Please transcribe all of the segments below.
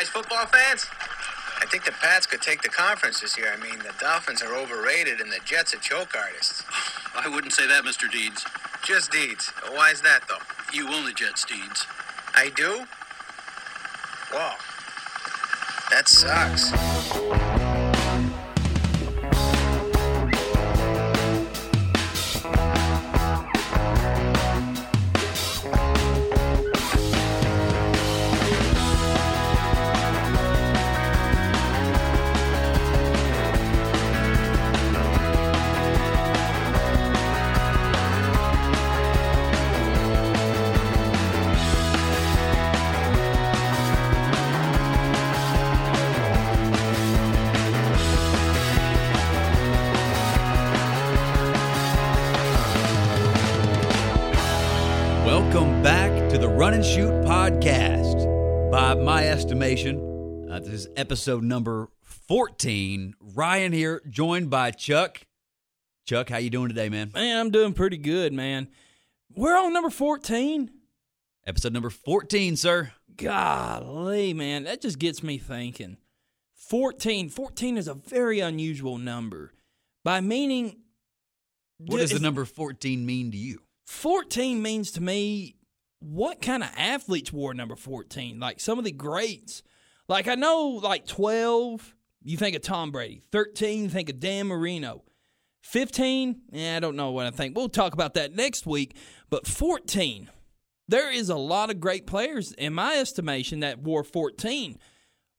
guys football fans? I think the Pats could take the conference this year. I mean, the Dolphins are overrated and the Jets are choke artists. I wouldn't say that, Mr. Deeds. Just deeds. Why is that, though? You own the Jets, Deeds. I do? Whoa. That sucks. Podcast. By my estimation, uh, this is episode number 14. Ryan here, joined by Chuck. Chuck, how you doing today, man? Man, I'm doing pretty good, man. We're on number 14. Episode number 14, sir. Golly, man, that just gets me thinking. 14. 14 is a very unusual number. By meaning, What does the number 14 mean to you? 14 means to me what kind of athletes wore number 14? Like some of the greats. Like I know like 12, you think of Tom Brady. 13, you think of Dan Marino. 15, yeah, I don't know what I think. We'll talk about that next week. But 14, there is a lot of great players in my estimation that wore 14.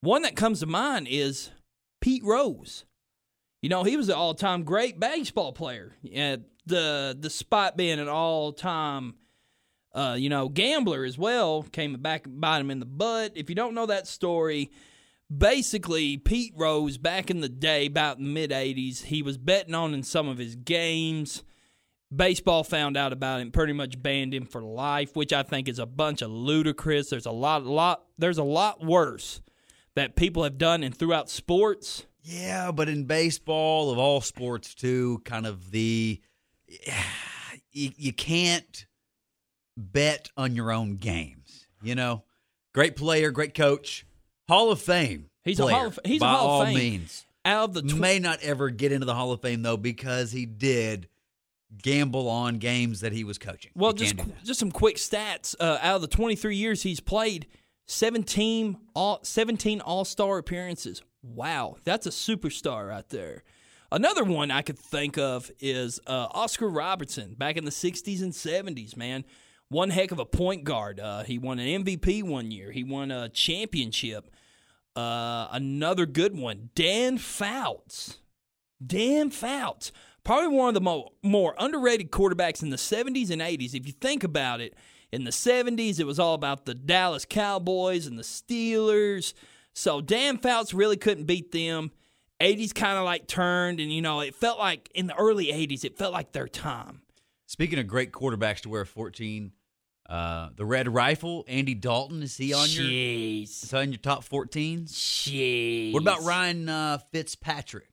One that comes to mind is Pete Rose. You know, he was an all-time great baseball player. Yeah, the despite being an all-time, uh, you know, gambler as well, came back and bite him in the butt. If you don't know that story, basically Pete Rose back in the day, about the mid '80s, he was betting on in some of his games. Baseball found out about him, pretty much banned him for life, which I think is a bunch of ludicrous. There's a lot, lot, there's a lot worse that people have done and throughout sports. Yeah, but in baseball, of all sports, too, kind of the. You, you can't bet on your own games. You know, great player, great coach, Hall of Fame. He's a player, Hall of- he's a by Hall of all Fame. means. Out of the tw- May not ever get into the Hall of Fame though because he did gamble on games that he was coaching. Well, just can't do qu- that. just some quick stats. Uh, out of the 23 years he's played, 17 all 17 All-Star appearances. Wow, that's a superstar right there. Another one I could think of is uh, Oscar Robertson back in the 60s and 70s, man. One heck of a point guard. Uh, he won an MVP one year. He won a championship. Uh, another good one, Dan Fouts. Dan Fouts, probably one of the mo- more underrated quarterbacks in the 70s and 80s. If you think about it, in the 70s, it was all about the Dallas Cowboys and the Steelers. So Dan Fouts really couldn't beat them. 80s kind of like turned, and you know, it felt like in the early 80s, it felt like their time. Speaking of great quarterbacks to wear 14, uh, the Red Rifle, Andy Dalton, is he on your is he on your top 14s? Jeez. What about Ryan uh, Fitzpatrick?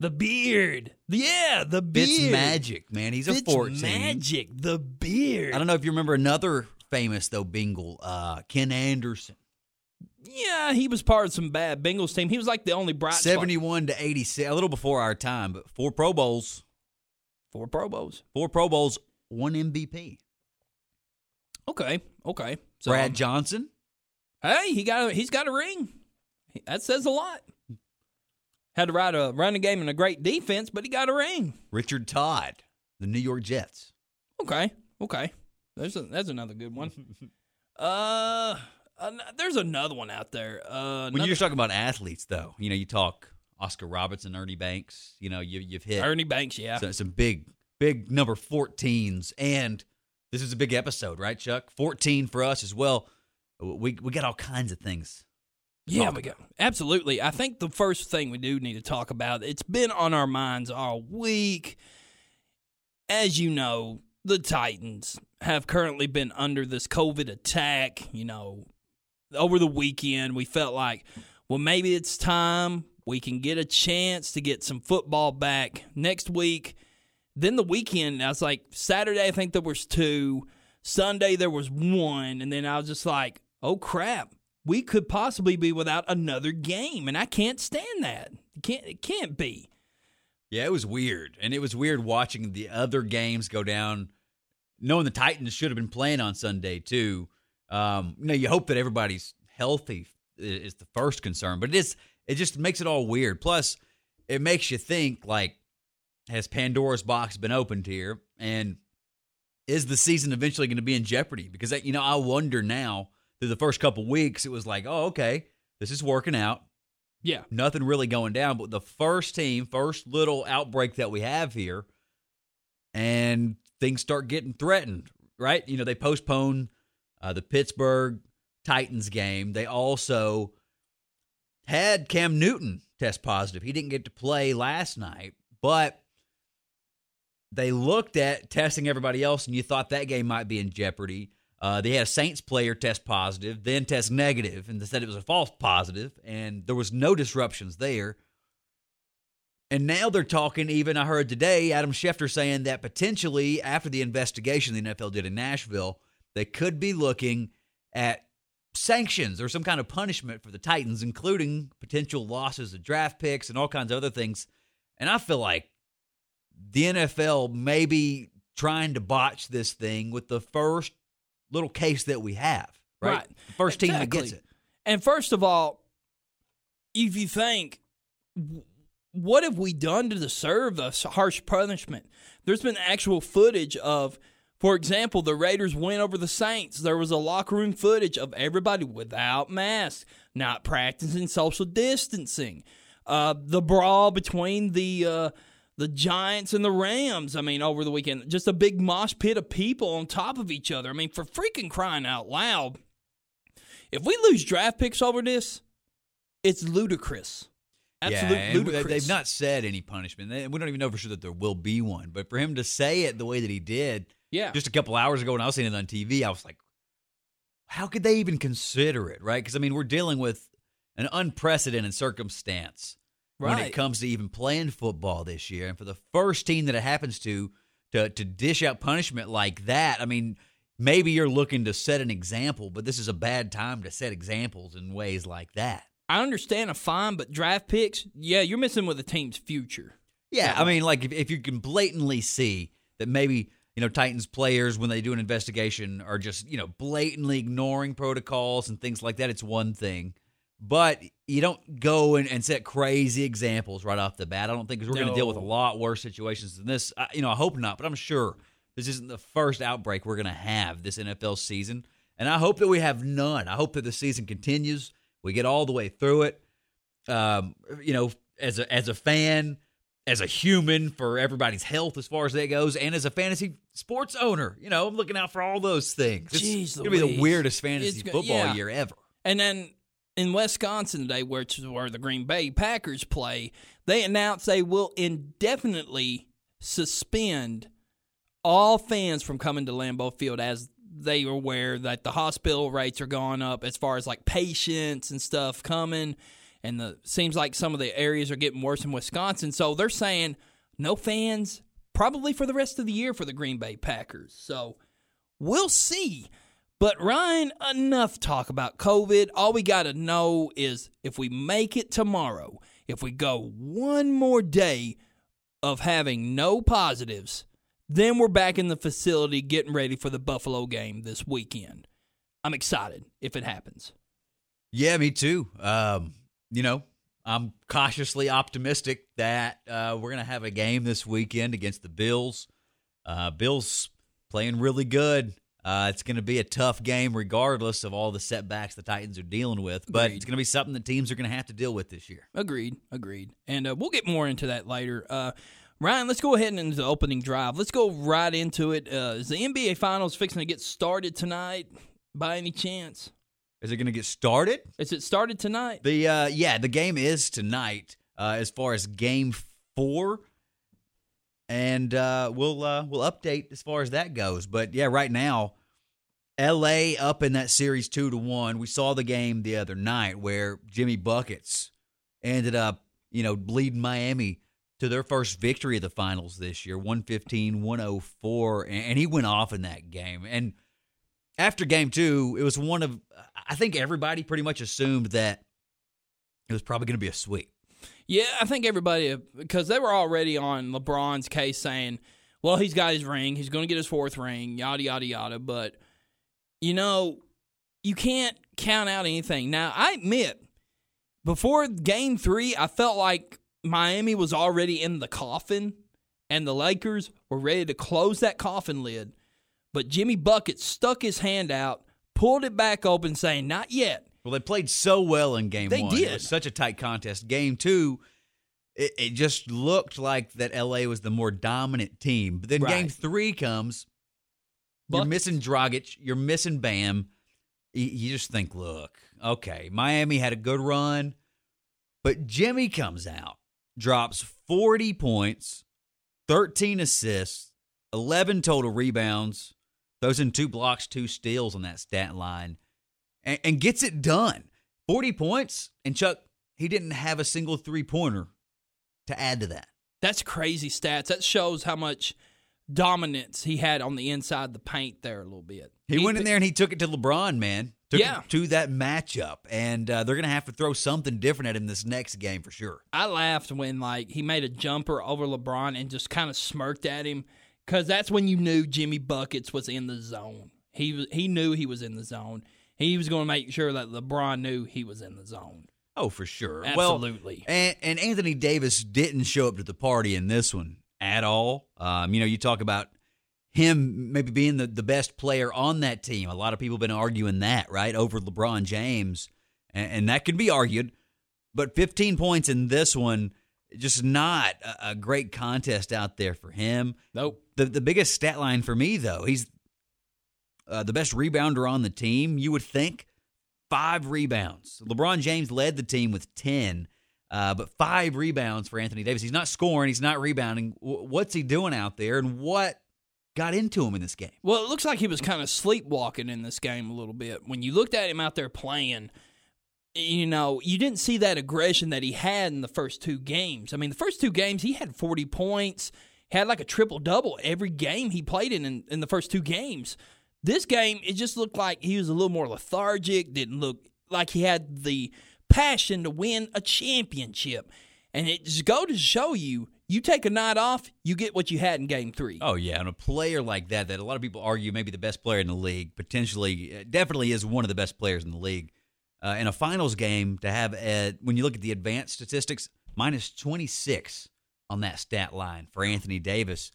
The beard. Yeah, the beard. Fitz Magic, man. He's a Fitz 14. Magic. The beard. I don't know if you remember another famous though Bengal, uh, Ken Anderson. Yeah, he was part of some bad Bengals team. He was like the only bright spot. 71 to 86, a little before our time, but four Pro Bowls, Four Pro Bowls. four Pro Bowls, one MVP. Okay, okay. So, Brad um, Johnson, hey, he got a, he's got a ring. That says a lot. Had to ride a running game and a great defense, but he got a ring. Richard Todd, the New York Jets. Okay, okay. There's a, that's another good one. uh, there's another one out there. Uh, When you're talking about athletes, though, you know, you talk Oscar Robertson, Ernie Banks. You know, you, you've hit Ernie Banks, yeah. some, some big, big number 14s, and this is a big episode, right, Chuck? 14 for us as well. We we got all kinds of things. Yeah, we go. Absolutely. I think the first thing we do need to talk about, it's been on our minds all week. As you know, the Titans have currently been under this COVID attack. You know, over the weekend, we felt like, well, maybe it's time we can get a chance to get some football back next week. Then the weekend, I was like, Saturday, I think there was two. Sunday, there was one. And then I was just like, oh, crap we could possibly be without another game, and I can't stand that. It can't it can't be. Yeah, it was weird. And it was weird watching the other games go down, knowing the Titans should have been playing on Sunday, too. Um, you know, you hope that everybody's healthy is the first concern, but it is, it just makes it all weird. Plus, it makes you think, like, has Pandora's box been opened here? And is the season eventually going to be in jeopardy? Because, you know, I wonder now through the first couple weeks, it was like, oh, okay, this is working out. Yeah. Nothing really going down. But the first team, first little outbreak that we have here, and things start getting threatened, right? You know, they postpone uh, the Pittsburgh Titans game. They also had Cam Newton test positive. He didn't get to play last night, but they looked at testing everybody else, and you thought that game might be in jeopardy. Uh, they had a Saints player test positive, then test negative, and they said it was a false positive, and there was no disruptions there. And now they're talking, even I heard today, Adam Schefter saying that potentially after the investigation the NFL did in Nashville, they could be looking at sanctions or some kind of punishment for the Titans, including potential losses of draft picks and all kinds of other things. And I feel like the NFL may be trying to botch this thing with the first little case that we have, right? Right. The first team that gets it. And first of all, if you think, what have we done to deserve the s- harsh punishment? There's been actual footage of, for example, the Raiders win over the Saints. There was a locker room footage of everybody without masks, not practicing social distancing. Uh, the brawl between the uh, the Giants and the Rams. I mean, over the weekend, just a big mosh pit of people on top of each other. I mean, for freaking crying out loud. If we lose draft picks over this, it's ludicrous. Absolute yeah, ludicrous. They've not said any punishment. We don't even know for sure that there will be one. But for him to say it the way that he did, Yeah. just a couple hours ago when I was seeing it on TV, I was like, how could they even consider it, right? Because I mean, we're dealing with an unprecedented circumstance when it comes to even playing football this year, and for the first team that it happens to to to dish out punishment like that, I mean. Maybe you're looking to set an example, but this is a bad time to set examples in ways like that. I understand a fine, but draft picks, yeah, you're missing with the team's future. Yeah, I mean, like if, if you can blatantly see that maybe you know Titans players when they do an investigation are just you know blatantly ignoring protocols and things like that, it's one thing. But you don't go and, and set crazy examples right off the bat. I don't think 'cause we're going to deal with a lot worse situations than this. I, you know, I hope not, but I'm sure this isn't the first outbreak we're going to have this NFL season, and I hope that we have none. I hope that the season continues. We get all the way through it um, you know, as a as a fan, as a human, for everybody's health as far as that goes, and as a fantasy sports owner, you know, I'm looking out for all those things. It's gonna be the weirdest fantasy It's football yeah. year ever. And then in Wisconsin today, which is where the Green Bay Packers play, they announced they will indefinitely suspend all fans from coming to Lambeau Field as they are aware that the hospital rates are going up as far as like patients and stuff coming. And the seems like some of the areas are getting worse in Wisconsin. So they're saying no fans probably for the rest of the year for the Green Bay Packers. So we'll see. But Ryan, enough talk about COVID. All we got to know is if we make it tomorrow, if we go one more day of having no positives, then we're back in the facility getting ready for the Buffalo game this weekend. I'm excited if it happens. Yeah, me too. Um, you know, I'm cautiously optimistic that uh, we're gonna have a game this weekend against the Bills. Uh, Bills playing really good. Uh, it's going to be a tough game, regardless of all the setbacks the Titans are dealing with. But Agreed. it's going to be something that teams are going to have to deal with this year. Agreed, agreed. And uh, we'll get more into that later. Uh, Ryan, let's go ahead and into the opening drive. Let's go right into it. Uh, is the NBA Finals fixing to get started tonight by any chance? Is it going to get started? Is it started tonight? The uh, yeah, the game is tonight. Uh, as far as game four, and uh, we'll uh, we'll update as far as that goes. But yeah, right now, L.A. up in that series two to one. We saw the game the other night where Jimmy buckets ended up you know leading Miami to their first victory of the finals this year 115 104 and and he went off in that game and after game two, it was one of I think everybody pretty much assumed that it was probably going to be a sweep. Yeah, I think everybody uh, because they were already on LeBron's case saying, "Well, he's got his ring. He's going to get his fourth ring. Yada yada yada." But you know, you can't count out anything. Now, I admit, before Game Three, I felt like Miami was already in the coffin, and the Lakers were ready to close that coffin lid. But Jimmy Bucket stuck his hand out, pulled it back open, saying, "Not yet." Well, they played so well in game They one. It did. was such a tight contest. Game two, it, it just looked like that LA was the more dominant team. But then game three comes, you're missing Dragic, you're missing Bam. You, you just think, look, okay, Miami had a good run, but Jimmy comes out, drops 40 points, 13 assists, 11 total rebounds, throws in two blocks, two steals on that stat line and, and gets it done. 40 points, and Chuck, he didn't have a single three pointer to add to that. That's crazy stats. That shows how much dominance he had on the inside of the paint there a little bit. He, went in there and he took it to LeBron, man. Took Yeah. it to that matchup. And uh, they're going to have to throw something different at him this next game for sure. I laughed when like he made a jumper over LeBron and just kind of smirked at him because that's when you knew Jimmy buckets was in the zone. He he knew he was in the zone. He was going to make sure that LeBron knew he was in the zone. Oh, for sure. Absolutely. Well, and, and Anthony Davis didn't show up to the party in this one at all. Um, you know, you talk about him maybe being the, the best player on that team. A lot of people have been arguing that, right, over LeBron James. And, and that could be argued. But 15 points in this one, just not a, a great contest out there for him. Nope. The the biggest stat line for me though, he's uh, the best rebounder on the team. You would think five rebounds. LeBron James led the team with ten, uh, but five rebounds for Anthony Davis. He's not scoring. He's not rebounding. W- what's he doing out there, and what got into him in this game? Well, it looks like he was kind of sleepwalking in this game a little bit. When you looked at him out there playing, you know, you didn't see that aggression that he had in the first two games. I mean, the first two games, he had 40 points, had like a triple double every game he played in, in in the first two games. This game, it just looked like he was a little more lethargic, didn't look like he had the passion to win a championship. And it just go to show you, you take a night off, you get what you had in game three. Oh yeah, and a player like that that a lot of people argue maybe the best player in the league, potentially, uh, definitely is one of the best players in the league. Uh, in a finals game, to have a, when you look at the advanced statistics, minus twenty six on that stat line for Anthony Davis.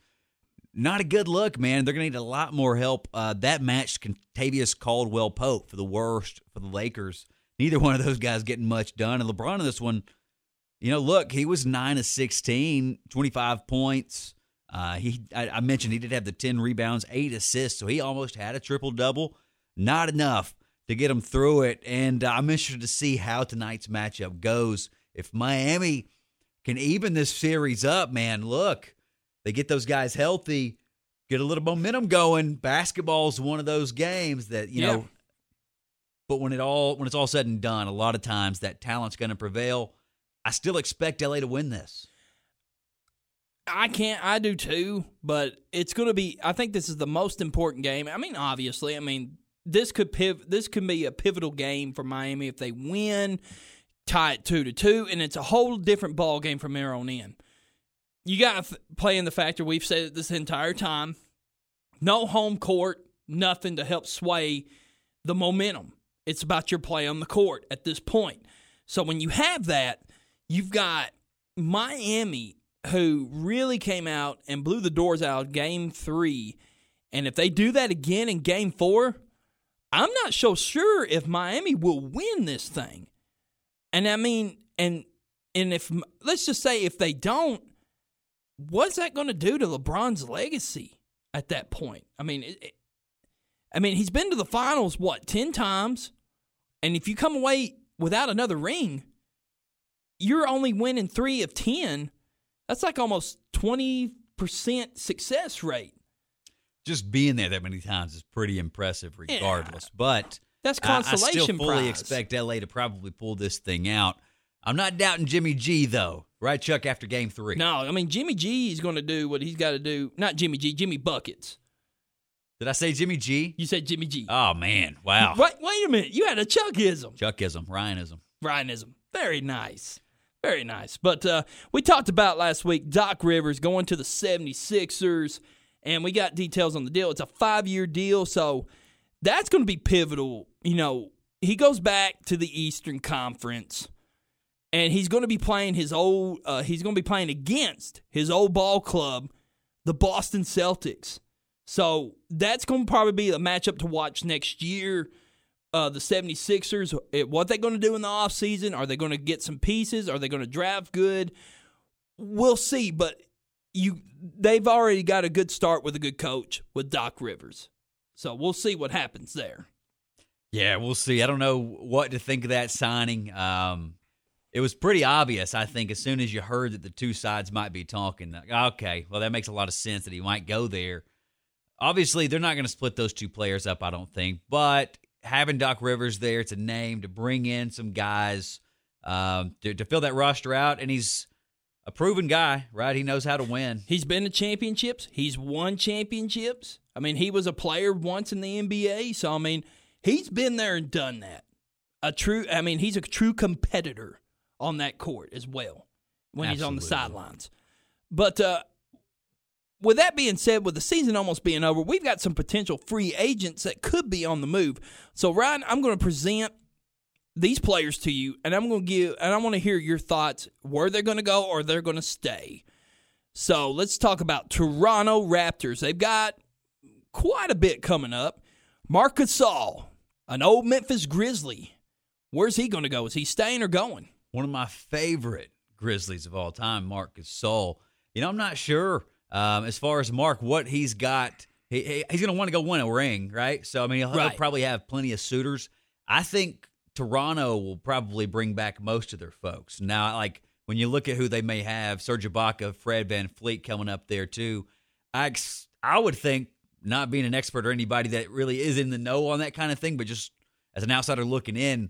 Not a good look, man. They're going to need a lot more help. Uh, that matched Kentavious Caldwell Pope for the worst for the Lakers. Neither one of those guys getting much done. And LeBron in this one, you know, look, he was 9 of 16, 25 points. Uh, he, I, I mentioned he did have the 10 rebounds, eight assists, so he almost had a triple double. Not enough to get him through it. And uh, I'm interested to see how tonight's matchup goes. If Miami can even this series up, man, look, they get those guys healthy, get a little momentum going. Basketball's one of those games that, you Yeah. know, but when it all when it's all said and done, a lot of times that talent's going to prevail. I still expect LA to win this. I can't. I do too, but it's going to be. I think this is the most important game. I mean, obviously, I mean this could piv- This could be a pivotal game for Miami if they win, tie it two to two, and it's a whole different ball game from there on in. You got to play in the factor we've said it this entire time. No home court, nothing to help sway the momentum. It's about your play on the court at this point. So when you have that, you've got Miami who really came out and blew the doors out game three. And if they do that again in game four, I'm not so sure if Miami will win this thing. And I mean, and and if let's just say if they don't, what's that going to do to LeBron's legacy at that point? I mean, it, it- I mean, he's been to the finals what ten times, and if you come away without another ring, you're only winning three of ten. That's like almost twenty percent success rate. Just being there that many times is pretty impressive, regardless. But That's consolation. I- I, still fully prize. expect LA to probably pull this thing out. I'm not doubting Jimmy G though, right, Chuck? After Game Three, No, I mean Jimmy G is going to do what he's got to do. Not Jimmy G, Jimmy buckets. Did I say Jimmy G? You said Jimmy G. Oh man, wow. Wait, wait a minute. You had a Chuckism. Chuckism, Ryanism. Ryanism. Very nice. Very nice. But uh, we talked about last week Doc Rivers going to the 76ers, and we got details on the deal. It's a five year deal, so that's going to be pivotal. You know, he goes back to the Eastern Conference, and he's going to be playing his old, uh, he's going to be playing against his old ball club, the Boston Celtics. So that's going to probably be a matchup to watch next year. Uh, the 76ers, eh, what they going to do in the offseason? Are they going to get some pieces? Are they going to draft good? We'll see, but you they've already got a good start with a good coach with Doc Rivers. So we'll see what happens there. Yeah, we'll see. I don't know what to think of that signing. Um, it was pretty obvious, I think, as soon as you heard that the two sides might be talking. Like, okay, well, that makes a lot of sense that he might go there. Obviously, they're not going to split those two players up, I don't think. But having Doc Rivers there, it's a name to bring in some guys um, to, to fill that roster out, and he's a proven guy, right? He knows how to win. He's been to championships. He's won championships. I mean, he was a player once in the NBA, so I mean, he's been there and done that. A true, I mean, he's a true competitor on that court as well when he's on the sidelines. But uh, with that being said, with the season almost being over, we've got some potential free agents that could be on the move. So, Ryan, I'm going to present these players to you, and I'm going to give, and I want to hear your thoughts where they're going to go or they're going to stay. So let's talk about Toronto Raptors. They've got quite a bit coming up. Marc Gasol, an old Memphis Grizzly. Where's he going to go? Is he staying or going? One of my favorite Grizzlies of all time, Marc Gasol. You know, I'm not sure um, as far as Marc what he's got. He, he- he's going to want to go win a ring, right? So I mean, he'll, he'll probably have plenty of suitors. I think Toronto will probably bring back most of their folks. Now, like when you look at who they may have, Serge Ibaka, Fred VanVleet coming up there too. I ex- I would think, not being an expert or anybody that really is in the know on that kind of thing, but just as an outsider looking in,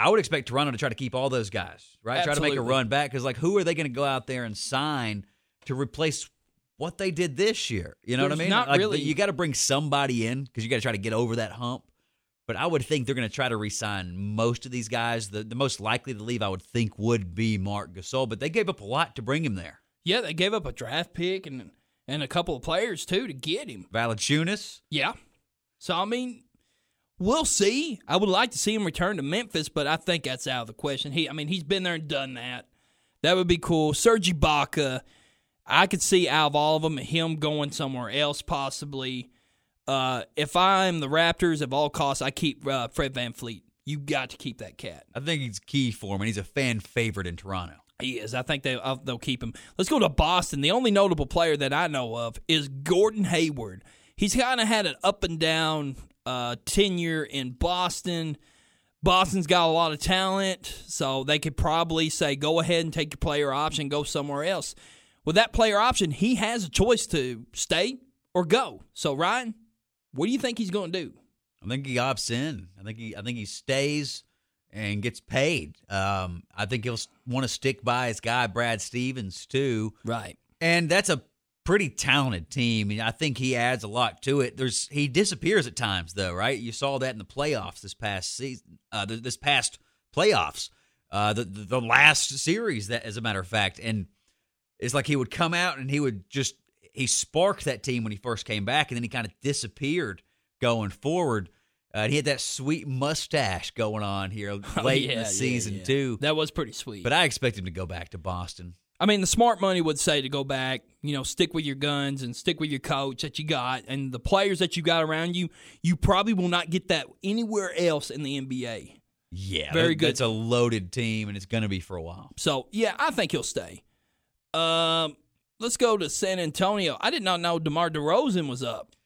I would expect Toronto to try to keep all those guys, right? Try to make a run back because, like, who are they going to go out there and sign to replace what they did this year? You know what I mean? not like, really- You got to bring somebody in because you got to try to get over that hump. But I would think they're going to try to re-sign most of these guys. The the most likely to leave, I would think, would be Marc Gasol. But they gave up a lot to bring him there. Yeah, they gave up a draft pick and and a couple of players too to get him. Valanciunas, Yeah. So I mean, we'll see. I would like to see him return to Memphis, but I think that's out of the question. He, I mean, he's been there and done that. That would be cool. Serge Ibaka, I could see out of all of them him going somewhere else possibly. Uh, if I'm the Raptors, at all costs, I keep uh, Fred VanVleet. You got to keep that cat. I think he's key for him, and he's a fan favorite in Toronto. He is. I think they uh, they'll keep him. Let's go to Boston. The only notable player that I know of is Gordon Hayward. He's kind of had an up and down uh, tenure in Boston. Boston's got a lot of talent, so they could probably say, "Go ahead and take your player option, go somewhere else." With that player option, he has a choice to stay or go. So, Ryan, what do you think he's going to do? I think he opts in. I think he I think he stays and gets paid. Um, I think he'll want to stick by his guy Brad Stevens too, Right. and that's a pretty talented team. I think he adds a lot to it. There's he disappears at times though, right? You saw that in the playoffs this past season, uh, this past playoffs, uh, the, the the last series that, as a matter of fact, and it's like he would come out and he would just he sparked that team when he first came back, and then he kind of disappeared going forward. Uh, he had that sweet mustache going on here late Oh, in yeah, the yeah, season yeah. too. That was pretty sweet. But I expect him to go back to Boston. I mean, the smart money would say to go back, you know, stick with your guns and stick with your coach that you got and the players that you got around you. You probably will not get that anywhere else in the NBA. Yeah, Very that- good. It's a loaded team, and it's going to be for a while. So, yeah, I think he'll stay. Um, let's go to San Antonio. I did not know DeMar DeRozan was up.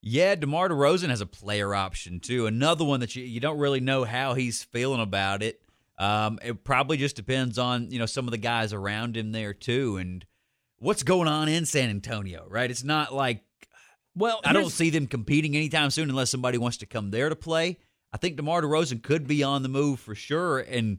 Yeah, DeMar DeRozan has a player option too. Another one that you, you don't really know how he's feeling about it. Um, it probably just depends on you know some of the guys around him there too, and what's going on in San Antonio. Right? It's not like Well, I don't see them competing anytime soon unless somebody wants to come there to play. I think DeMar DeRozan could be on the move for sure, and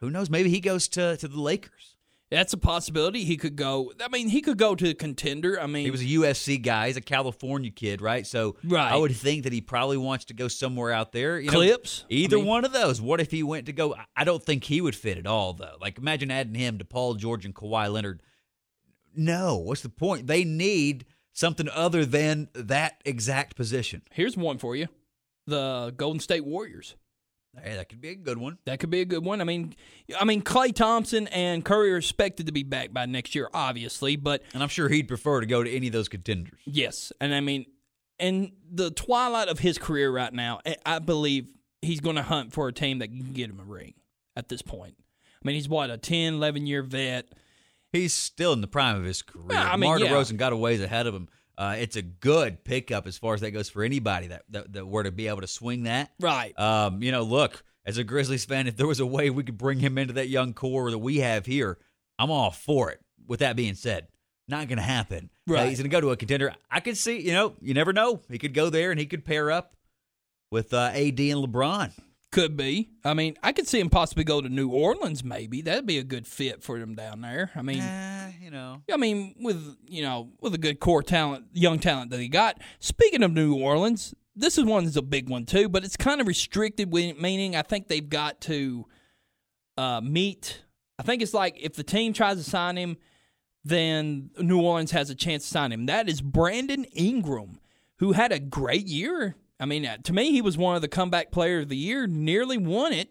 who knows? Maybe he goes to to the Lakers. That's a possibility. He could go. I mean, he could go to a contender. I mean, He was a USC guy. He's a California kid, right? So Right. I would think that he probably wants to go somewhere out there. You know, Clips? either I mean- one of those. What if he went to go? I don't think he would fit at all, though. Like imagine adding him to Paul George and Kawhi Leonard. No, what's the point? They need something other than that exact position. here's one for you: the Golden State Warriors. Hey, that could be a good one. That could be a good one. I mean, I mean, Klay Thompson and Curry are expected to be back by next year, obviously, but And I'm sure he'd prefer to go to any of those contenders. Yes, and I mean, in the twilight of his career right now, I- I believe he's going to hunt for a team that can get him a ring at this point. I mean, he's what a 10, 11 year vet. He's still in the prime of his career. Yeah, I mean, Mar yeah. DeRozan got a ways ahead of him. Uh, it's a good pickup as far as that goes for anybody that, that that were to be able to swing that. Right. Um, you know, look, as a Grizzlies fan, if there was a way we could bring him into that young core that we have here, I'm all for it. With that being said, not going to happen. Uh, Right. he's going to go to a contender. I could see, you know, you never know. He could go there and he could pair up with uh, AD and LeBron. Could be. I mean, I could see him possibly go to New Orleans. Maybe that'd be a good fit for him down there. I mean, Eh, you know, I mean, with you know, with a good core talent, young talent that he got. Speaking of New Orleans, this is one that's a big one too, but it's kind of restricted. Meaning, I think they've got to uh, meet. I think it's like if the team tries to sign him, then New Orleans has a chance to sign him. That is Brandon Ingram, who had a great year. I mean, to me, he was one of the comeback player of the year. Nearly won it.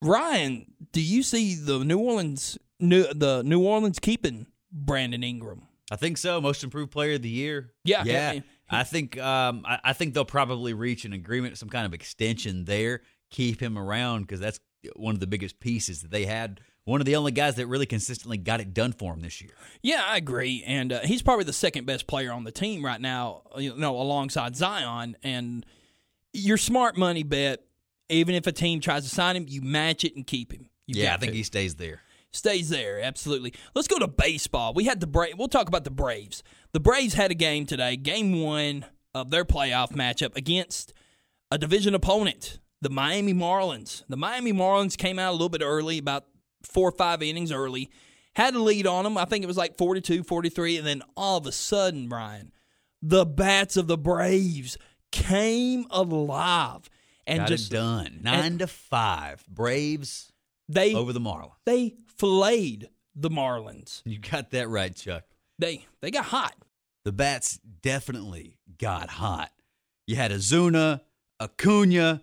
Ryan, do you see the New Orleans new, the New Orleans keeping Brandon Ingram? I think so. Most improved player of the year. Yeah, yeah. yeah. I think um, I, I think they'll probably reach an agreement, some kind of extension there, keep him around because that's one of the biggest pieces that they had. One of the only guys that really consistently got it done for him this year. Yeah, I agree, and uh, he's probably the second best player on the team right now. You know, alongside Zion, and your smart money bet. Even if a team tries to sign him, you match it and keep him. You yeah, I think to. he stays there. stays there. Absolutely. Let's go to baseball. We had the Bra- We'll talk about the Braves. The Braves had a game today, game one of their playoff matchup against a division opponent, the Miami Marlins. The Miami Marlins came out a little bit early, about four or five innings early, had a lead on them. I think it was like 42, 43, and then all of a sudden, Brian, the bats of the Braves came alive and Got just done. Nine to five. Braves they over the Marlins. they filleted the Marlins. You got that right, Chuck. They they got hot. The bats definitely got hot. You had Ozuna, Acuna,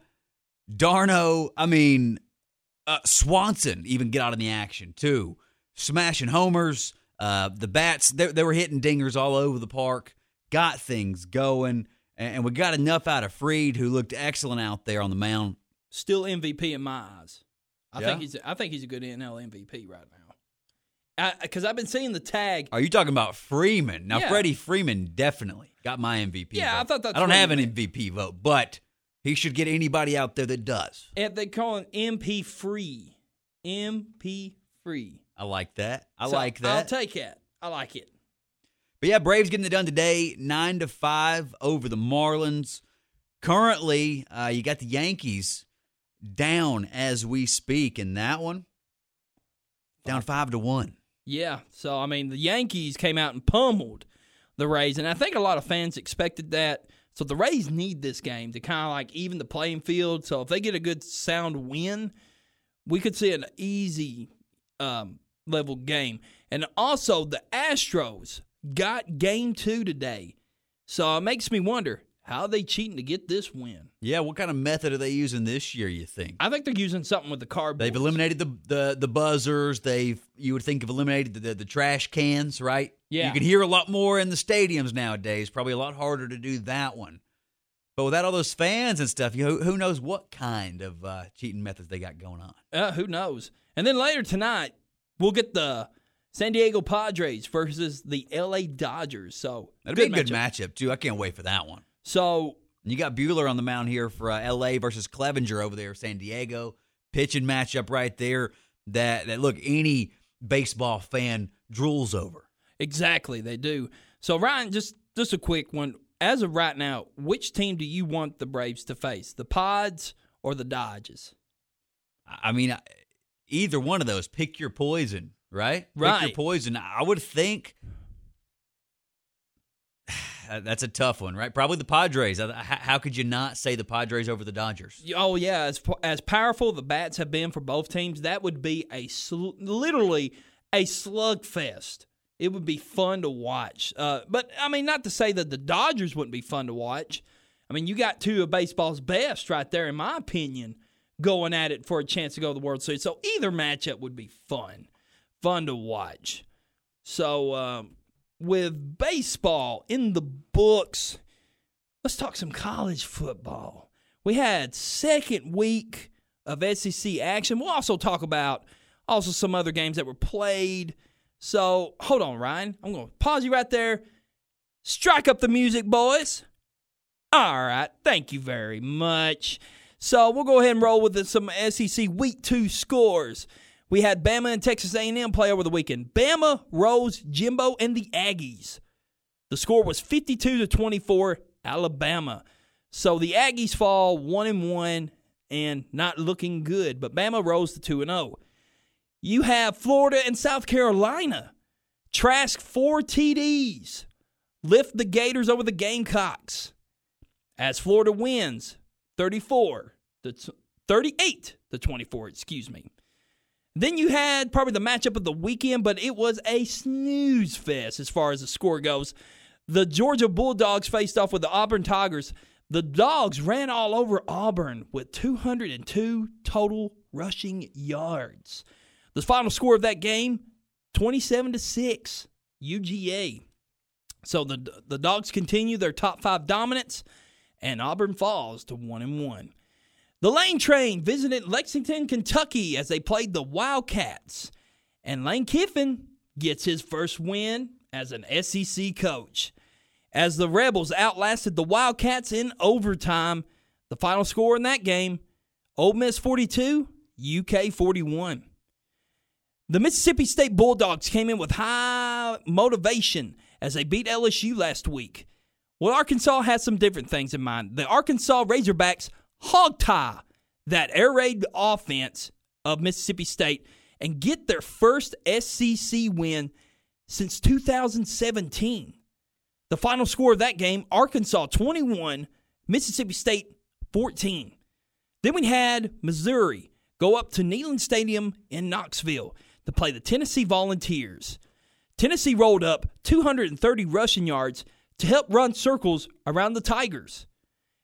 d'Arnaud. I mean, uh, Swanson even get out in the action too, smashing homers. Uh, the bats they, they were hitting dingers all over the park, got things going, and, and we got enough out of Fried, who looked excellent out there on the mound. Still MVP in my eyes. I Yeah? think he's I think he's a good NL MVP right now. Because I've been seeing the tag. Are you talking about Freeman? Now, Yeah. Freddie Freeman definitely got my MVP. Yeah, I thought that's I don't have an MVP vote, but he should get anybody out there that does. If they call him MP free, MP free. I like that. I So like that. I'll take it. I like it. But yeah, Braves getting it done today, nine to five over the Marlins. Currently, uh, you got the Yankees down as we speak in that one, down five to one. Yeah. So I mean, the Yankees came out and pummeled the Rays, and I think a lot of fans expected that. So the Rays need this game to kind of like even the playing field. So if they get a good sound win, we could see an easy um, level game. And also the Astros got game two today. So it makes me wonder how are they cheating to get this win. Yeah, what kind of method are they using this year? You think I think they're using something with the cardboard. they've eliminated the the, the buzzers? They've you would think have eliminated the, the, the trash cans, right? Yeah. you can hear a lot more in the stadiums nowadays. Probably a lot harder to do that one. But without all those fans and stuff, you who, who knows what kind of uh, cheating methods they got going on? Uh, who knows? And then later tonight, we'll get the San Diego Padres versus the LA Dodgers. So That'd be a good matchup. matchup too. I can't wait for that one. So you got Buehler on the mound here for uh, L.A. versus Clevinger over there, San Diego. Pitching matchup right there that that look any baseball fan drools over. exactly, they do. So Ryan, just just a quick one. As of right now, which team do you want the Braves to face? The Pods or the Dodgers? I mean, either one of those, pick your poison. right? Pick Right. your poison. I would think that's a tough one, right? Probably the Padres. Uh, How how could you not say the Padres over the Dodgers? Oh yeah, as as powerful the bats have been for both teams, that would be a sl- literally a slugfest. It would be fun to watch. Uh, but I mean, not to say that the Dodgers wouldn't be fun to watch. I mean, you got two of baseball's best right there, in my opinion, going at it for a chance to go to the World Series. So either matchup would be fun, fun to watch. So um, with baseball in the books, let's talk some college football. We had second week of SEC action. We'll also talk about also some other games that were played. So hold on, Ryan. I'm going to pause you right there. Strike up the music, boys. All right. Thank you very much. So we'll go ahead and roll with some SEC Week Two scores. We had Bama and Texas A&M play over the weekend. Bama rose Jimbo and the Aggies. The score was 52 to 24 Alabama. So the Aggies fall 1 and 1 and not looking good, but Bama rose to 2 and 0. You have Florida and South Carolina. Trask four TDs. Lift the Gators over the Gamecocks. As Florida wins 34 to t- 38 to 24, excuse me. Then you had probably the matchup of the weekend, but it was a snooze fest as far as the score goes. The Georgia Bulldogs faced off with the Auburn Tigers. The Dogs ran all over Auburn with 202 total rushing yards. The final score of that game, 27 to 6, UGA. So the the Dogs continue their top 5 dominance and Auburn falls to 1 and 1. The Lane Train visited Lexington, Kentucky as they played the Wildcats. And Lane Kiffin gets his first win as an SEC coach. As the Rebels outlasted the Wildcats in overtime, the final score in that game, Ole Miss 42, UK 41. The Mississippi State Bulldogs came in with high motivation as they beat LSU last week. Well, Arkansas has some different things in mind. The Arkansas Razorbacks hog tie that air raid offense of Mississippi State and get their first SEC win since 2017. The final score of that game Arkansas 21, Mississippi State 14. Then we had Missouri go up to Neyland Stadium in Knoxville to play the Tennessee Volunteers. Tennessee rolled up 230 rushing yards to help run circles around the Tigers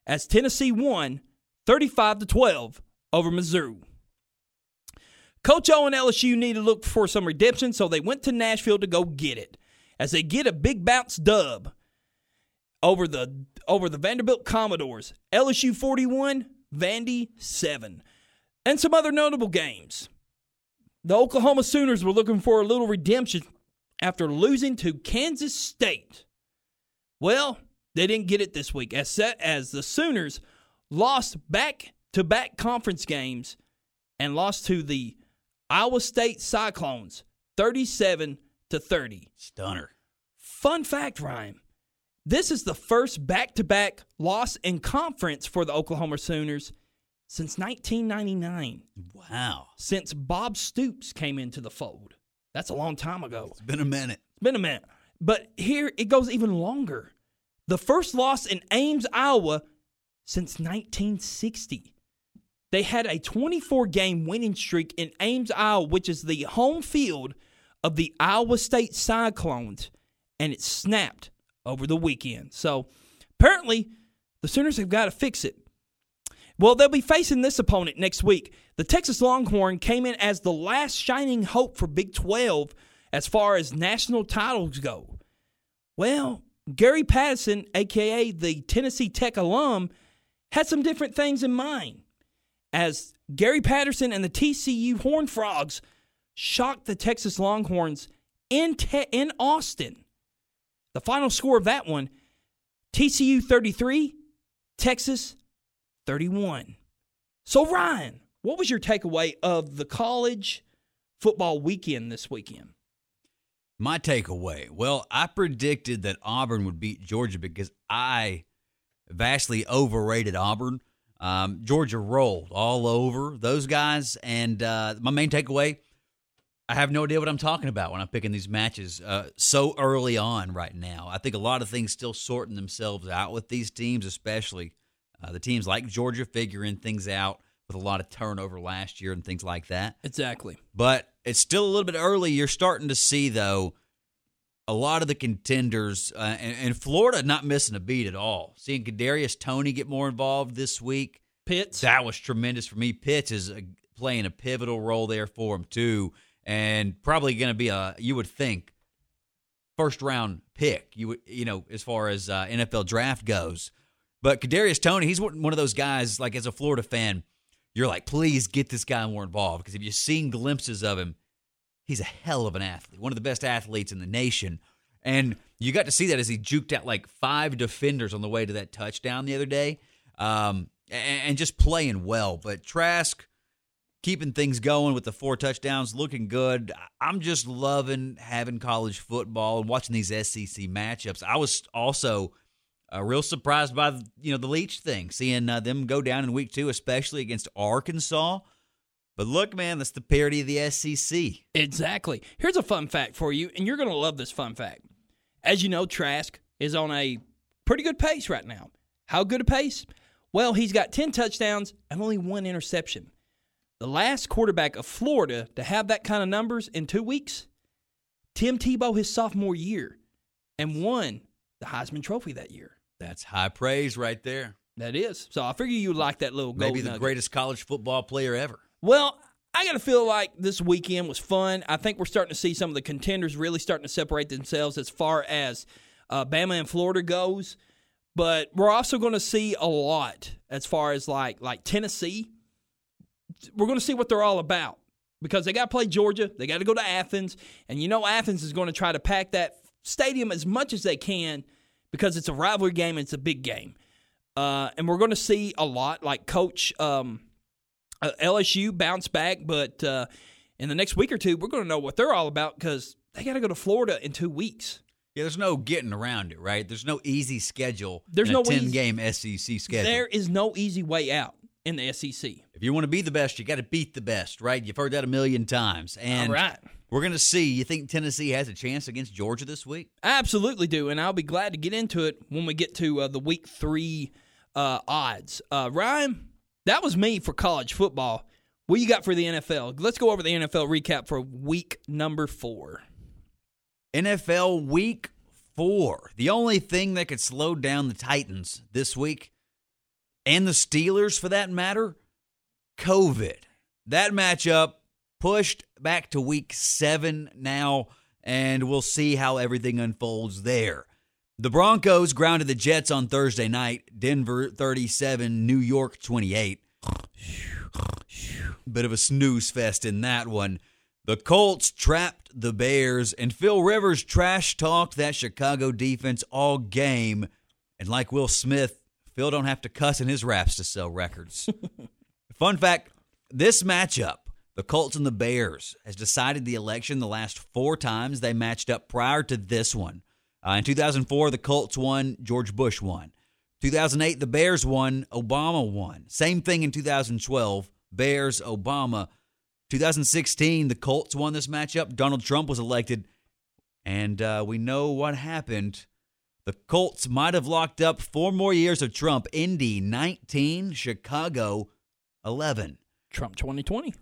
as Tennessee won 35 to 12 over Mizzou. Coach O and LSU need to look for some redemption, so they went to Nashville to go get it. As they get a big bounce dub over the over the Vanderbilt Commodores, LSU 41, Vandy 7. And some other notable games. The Oklahoma Sooners were looking for a little redemption after losing to Kansas State. Well, they didn't get it this week as as the Sooners lost back to back conference games and lost to the Iowa State Cyclones 37 to 30. Stunner. Fun fact, Ryan. This is the first back to back loss in conference for the Oklahoma Sooners since 1999, Wow. since Bob Stoops came into the fold. That's a long time ago. It's been a minute. It's been a minute. But here it goes even longer. The first loss in Ames, Iowa since 1960. They had a 24 game winning streak in Ames, Iowa, which is the home field of the Iowa State Cyclones, and it snapped over the weekend. So apparently, the Sooners have got to fix it. Well, they'll be facing this opponent next week. The Texas Longhorn came in as the last shining hope for Big 12 as far as national titles go. Well, Gary Patterson, aka the Tennessee Tech alum, had some different things in mind. As Gary Patterson and the TCU Horned Frogs shocked the Texas Longhorns in te- in Austin. The final score of that one, TCU 33, Texas 31. So Ryan, what was your takeaway of the college football weekend this weekend? My takeaway. Well, I predicted that Auburn would beat Georgia because I vastly overrated Auburn. Um, Georgia rolled all over those guys, and uh, my main takeaway: I have no idea what I'm talking about when I'm picking these matches uh, so early on right now. I think a lot of things still sorting themselves out with these teams, especially uh, the teams like Georgia figuring things out with a lot of turnover last year and things like that. Exactly. But it's still a little bit early. You're starting to see, though, a lot of the contenders, uh, and, and Florida not missing a beat at all. Seeing Kadarius Toney get more involved this week, Pitts. that was tremendous for me. Pitts is uh playing a pivotal role there for him too, and probably going to be a you would think first round pick. You would you know as far as uh, NFL draft goes, but Kadarius Toney, he's one one of those guys. Like as a Florida fan, you're like, please get this guy more involved because if you've seen glimpses of him, he's a hell of an athlete, one of the best athletes in the nation. And you got to see that as he juked out like five defenders on the way to that touchdown the other day, um, and, and just playing well. But Trask keeping things going with the four touchdowns, looking good. I'm just loving having college football and watching these SEC matchups. I was also uh, real surprised by you know the Leach thing, seeing uh, them go down in week two, especially against Arkansas. But look, man, that's the parity of the SEC. Exactly. Here's a fun fact for you, and you're going to love this fun fact. As you know, Trask is on a pretty good pace right now. How good a pace? Well, he's got 10 touchdowns and only one interception. The last quarterback of Florida to have that kind of numbers in two weeks, Tim Tebow, his sophomore year, and won the Heisman Trophy that year. That's high praise right there. That is. So I figure you like that little gold Maybe the nugget. greatest college football player ever. Well, I got to feel like this weekend was fun. I think we're starting to see some of the contenders really starting to separate themselves as far as uh, Bama and Florida goes. But we're also going to see a lot as far as like like Tennessee. We're going to see what they're all about because they got to play Georgia. They got to go to Athens, and you know Athens is going to try to pack that stadium as much as they can because it's a rivalry game. And it's a big game, uh, and we're going to see a lot like Coach. Um, uh, LSU bounce back, but uh, in the next week or two, we're going to know what they're all about because they got to go to Florida in two weeks. Yeah, there's no getting around it, right? There's no easy schedule. There's no a ten easy- game SEC schedule. There is no easy way out in the SEC. if you want to be the best, you got to beat the best, right? You've heard that a million times. And all right. we're going to see. You think Tennessee has a chance against Georgia this week? I absolutely do, and I'll be glad to get into it when we get to uh, the week three uh, odds. Uh, Ryan, that was me for college football. What you got for the NFL? Let's go over the NFL recap for week number four. NFL Week Four. The only thing that could slow down the Titans this week, and the Steelers for that matter, COVID. That matchup pushed back to Week Seven now, and we'll see how everything unfolds there. The Broncos grounded the Jets on Thursday night. Denver 37, New York 28. Bit of a snooze fest in that one. The Colts trapped the Bears, and Phil Rivers trash talked that Chicago defense all game. And like Will Smith, Phil don't have to cuss in his raps to sell records. Fun fact this matchup, the Colts and the Bears, has decided the election the last four times they matched up prior to this one. Uh, in 2004, the Colts won, George Bush won. 2008, the Bears won, Obama won. Same thing in 2012, Bears, Obama. 2016, the Colts won this matchup. Donald Trump was elected, and uh, we know what happened. The Colts might have locked up four more years of Trump. Indy 19, Chicago 11. Trump 2020.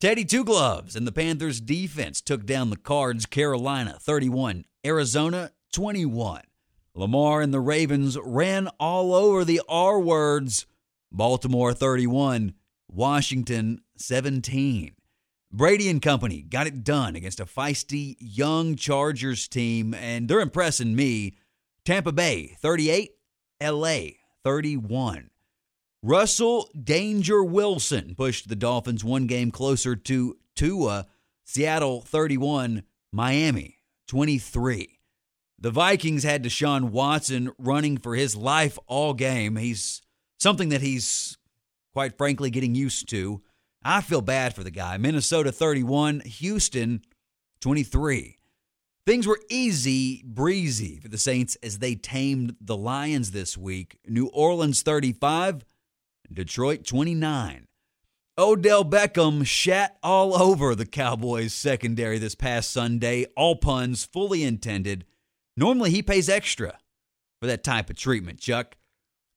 Teddy Two Gloves and the Panthers defense took down the Cards, Carolina 31, Arizona 21. Lamar and the Ravens ran all over the R words, Baltimore 31, Washington 17. Brady and company got it done against a feisty young Chargers team, and they're impressing me. Tampa Bay 38, LA 31. Russell Danger Wilson pushed the Dolphins one game closer to Tua. Seattle 31, Miami 23. The Vikings had Deshaun Watson running for his life all game. He's something that he's quite frankly getting used to. I feel bad for the guy. Minnesota 31, Houston 23. Things were easy breezy for the Saints as they tamed the Lions this week. New Orleans 35, Detroit 29. Odell Beckham shat all over the Cowboys secondary this past Sunday. All puns fully intended. Normally he pays extra for that type of treatment, Chuck.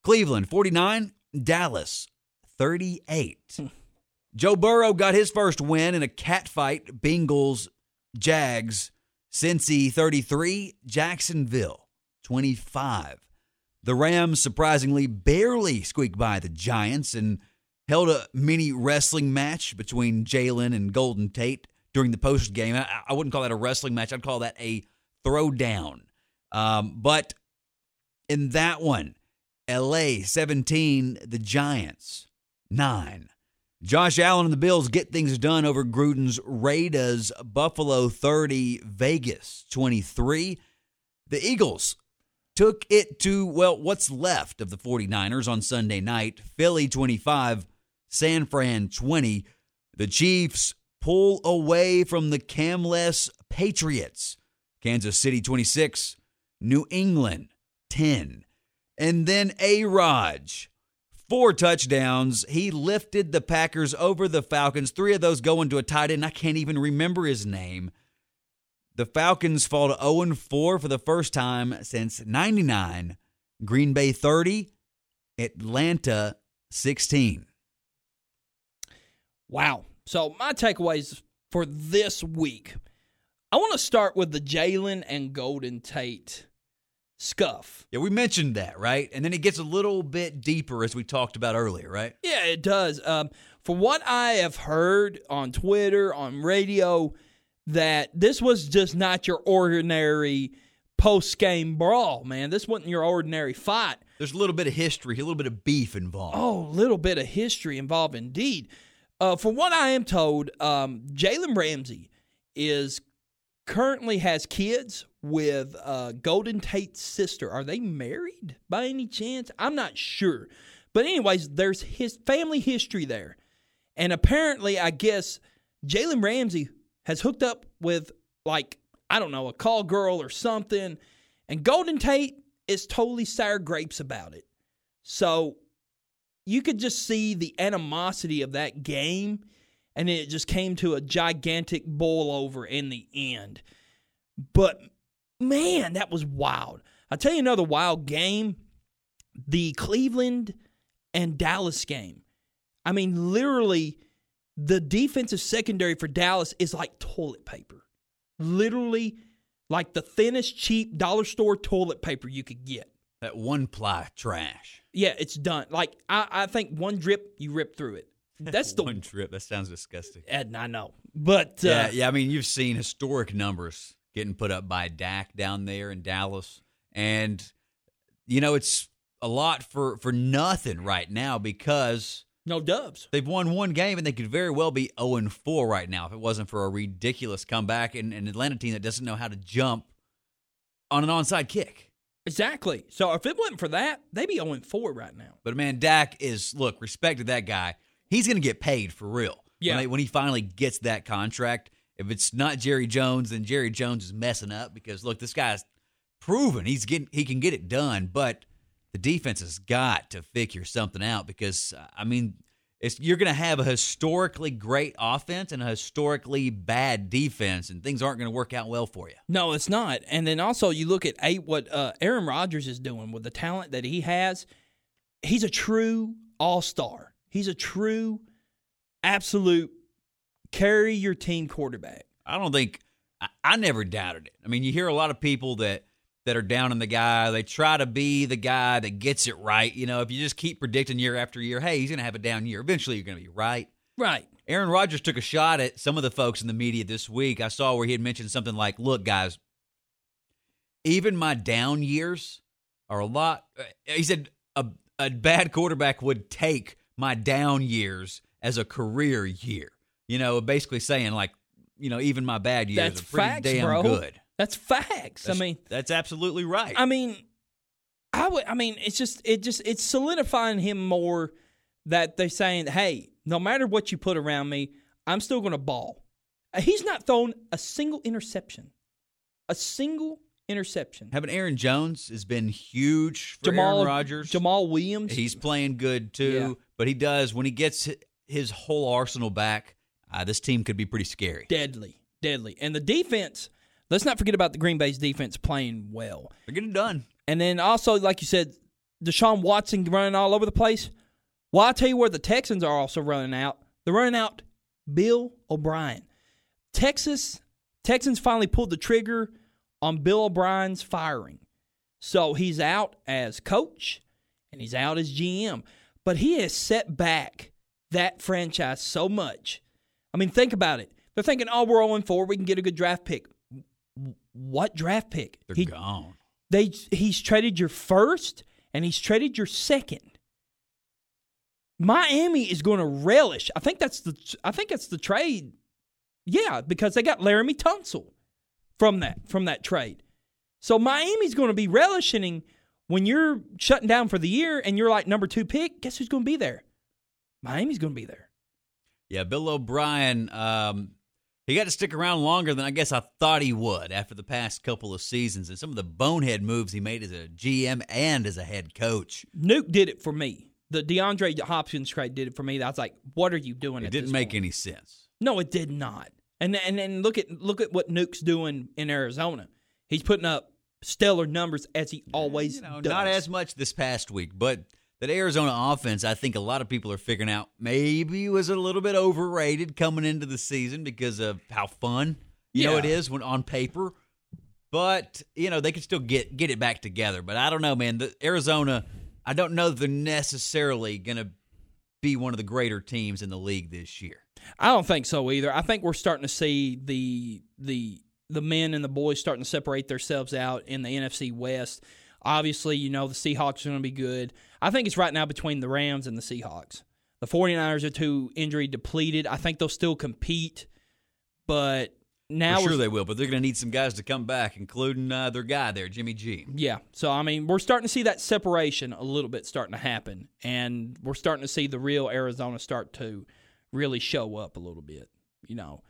Cleveland 49, Dallas 38. Hmm. Joe Burrow got his first win in a catfight. Bengals, Jags, Cincy 33, Jacksonville 25. The Rams surprisingly barely squeaked by the Giants and held a mini wrestling match between Jalen and Golden Tate during the post game. I, I wouldn't call that a wrestling match. I'd call that a throwdown. Um, but in that one, LA 17, the Giants 9. Josh Allen and the Bills get things done over Gruden's Raiders, Buffalo 30, Vegas 23. The Eagles took it to, well, what's left of the 49ers on Sunday night. Philly 25, San Fran 20. The Chiefs pull away from the camless Patriots. Kansas City 26, New England 10. And then A Raj, four touchdowns. He lifted the Packers over the Falcons. Three of those going to a tight end. I can't even remember his name. The Falcons fall to 0 4 for the first time since 99. Green Bay 30, Atlanta 16. Wow. So my takeaways for this week, I want to start with the Jalen and Golden Tate scuff. Yeah, we mentioned that, right? And then it gets a little bit deeper as we talked about earlier, right? Yeah, it does. Um, for what I have heard on Twitter, on radio, that this was just not your ordinary post game brawl, man. This wasn't your ordinary fight. There's a little bit of history, a little bit of beef involved. Oh, a little bit of history involved indeed. Uh, from what I am told, um, Jalen Ramsey is currently has kids with uh, Golden Tate's sister. Are they married by any chance? I'm not sure. But anyways, there's his family history there. And apparently, I guess Jalen Ramsey has hooked up with like, I don't know, a call girl or something. And Golden Tate is totally sour grapes about it. So you could just see the animosity of that game, and it just came to a gigantic boil over in the end. But man, that was wild. I'll tell you another wild game the Cleveland and Dallas game. I mean, literally, the defensive secondary for Dallas is like toilet paper. Literally, like the thinnest, cheap dollar store toilet paper you could get. That one ply trash. Yeah, it's done. Like I, I think one drip, you rip through it. That's the one trip. That sounds disgusting. And I know, but uh, yeah, yeah. I mean, you've seen historic numbers getting put up by Dak down there in Dallas, and you know it's a lot for for nothing right now because no dubs. they've won one game and they could very well be zero and four right now if it wasn't for a ridiculous comeback and an Atlanta team that doesn't know how to jump on an onside kick. Exactly. So if it wasn't for that, they'd be 0 4 right now. But man, Dak is look respect to that guy. He's going to get paid for real. Yeah. When, they- when he finally gets that contract, if it's not Jerry Jones, then Jerry Jones is messing up because look, this guy's proven he's getting he can get it done, but the defense has got to figure something out because I mean, it's you're going to have a historically great offense and a historically bad defense, and things aren't going to work out well for you. No, it's not. And then also you look at eight, what uh, Aaron Rodgers is doing with the talent that he has. He's a true all star. He's a true, absolute carry your team quarterback. I don't think I, I never doubted it. I mean, you hear a lot of people that that are down on the guy. They try to be the guy that gets it right. You know, if you just keep predicting year after year, hey, he's going to have a down year. Eventually, you're going to be right. Right. Aaron Rodgers took a shot at some of the folks in the media this week. I saw where he had mentioned something like, "Look, guys, even my down years are a lot." uh, He said a a bad quarterback would take my down years as a career year. You know, basically saying like, you know, even my bad years That's are pretty facts, damn bro. good. That's facts. That's- I mean, that's absolutely right. I mean, I would. I mean, it's just it just it's solidifying him more that they're saying, hey, no matter what you put around me, I'm still going to ball. He's not thrown a single interception, a single interception. Having Aaron Jones has been huge for Jamal Aaron Rodgers. Jamaal Williams. He's playing good too, Yeah. but he does when he gets his whole arsenal back, uh, this team could be pretty scary. Deadly, deadly. And the defense, let's not forget about the Green Bay's defense playing well. They're getting done. And then also, like you said, Deshaun Watson running all over the place. Well, I'll tell you where the Texans are also running out. They're running out Bill O'Brien. Texas Texans finally pulled the trigger on Bill O'Brien's firing. So he's out as coach and he's out as GM. But he has set back that franchise so much. I mean, think about it. They're thinking, oh, we're 0 4. We can get a good draft pick. What draft pick? They're He- gone. they he's traded your first and he's traded your second. Miami is going to relish. I think that's the I think that's the trade. Yeah, because they got Laremy Tunsil from that from that trade. So Miami's going to be relishing when you're shutting down for the year and you're like number 2 pick, guess who's going to be there? Miami's going to be there. Yeah, Bill O'Brien, um, he got to stick around longer than I guess I thought he would after the past couple of seasons and some of the bonehead moves he made as a GM and as a head coach. Nuke did it for me. The DeAndre Hopkins trade did it for me. I was like, "What are you doing?" It didn't make point? any sense. No, it did not. And and and look at look at what Nuke's doing in Arizona. He's putting up stellar numbers as he always You know, does. not as much this past week, but that Arizona offense, I think a lot of people are figuring out maybe was a little bit overrated coming into the season because of how fun you know it is when on paper. But you know they can still get get it back together. But I don't know, man. The Arizona, I don't know they're necessarily going to be one of the greater teams in the league this year. I don't think so either. I think we're starting to see the the the men and the boys starting to separate themselves out in the NFC West. Obviously, you know the Seahawks are going to be good. I think it's right now between the Rams and the Seahawks. The 49ers are too injury depleted. I think they'll still compete, but now sure they will, but they're going to need some guys to come back, including uh, their guy there, Jimmy G. Yeah. So I mean, we're starting to see that separation a little bit starting to happen, and we're starting to see the real Arizona start to really show up a little bit. You know,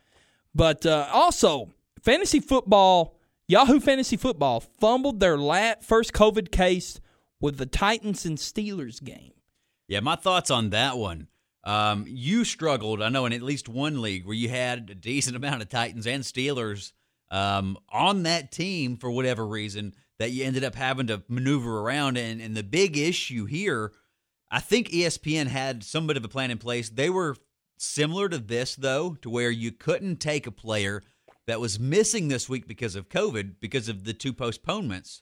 but uh, also fantasy football. Yahoo Fantasy Football fumbled their lat first COVID case with the Titans and Steelers game. Yeah, my thoughts on that one. Um, you struggled, I know, in at least one league where you had a decent amount of Titans and Steelers um, on that team for whatever reason that you ended up having to maneuver around. And, and the big issue here, I think ESPN had some bit of a plan in place. They were similar to this, though, to where you couldn't take a player that was missing this week because of COVID, because of the two postponements.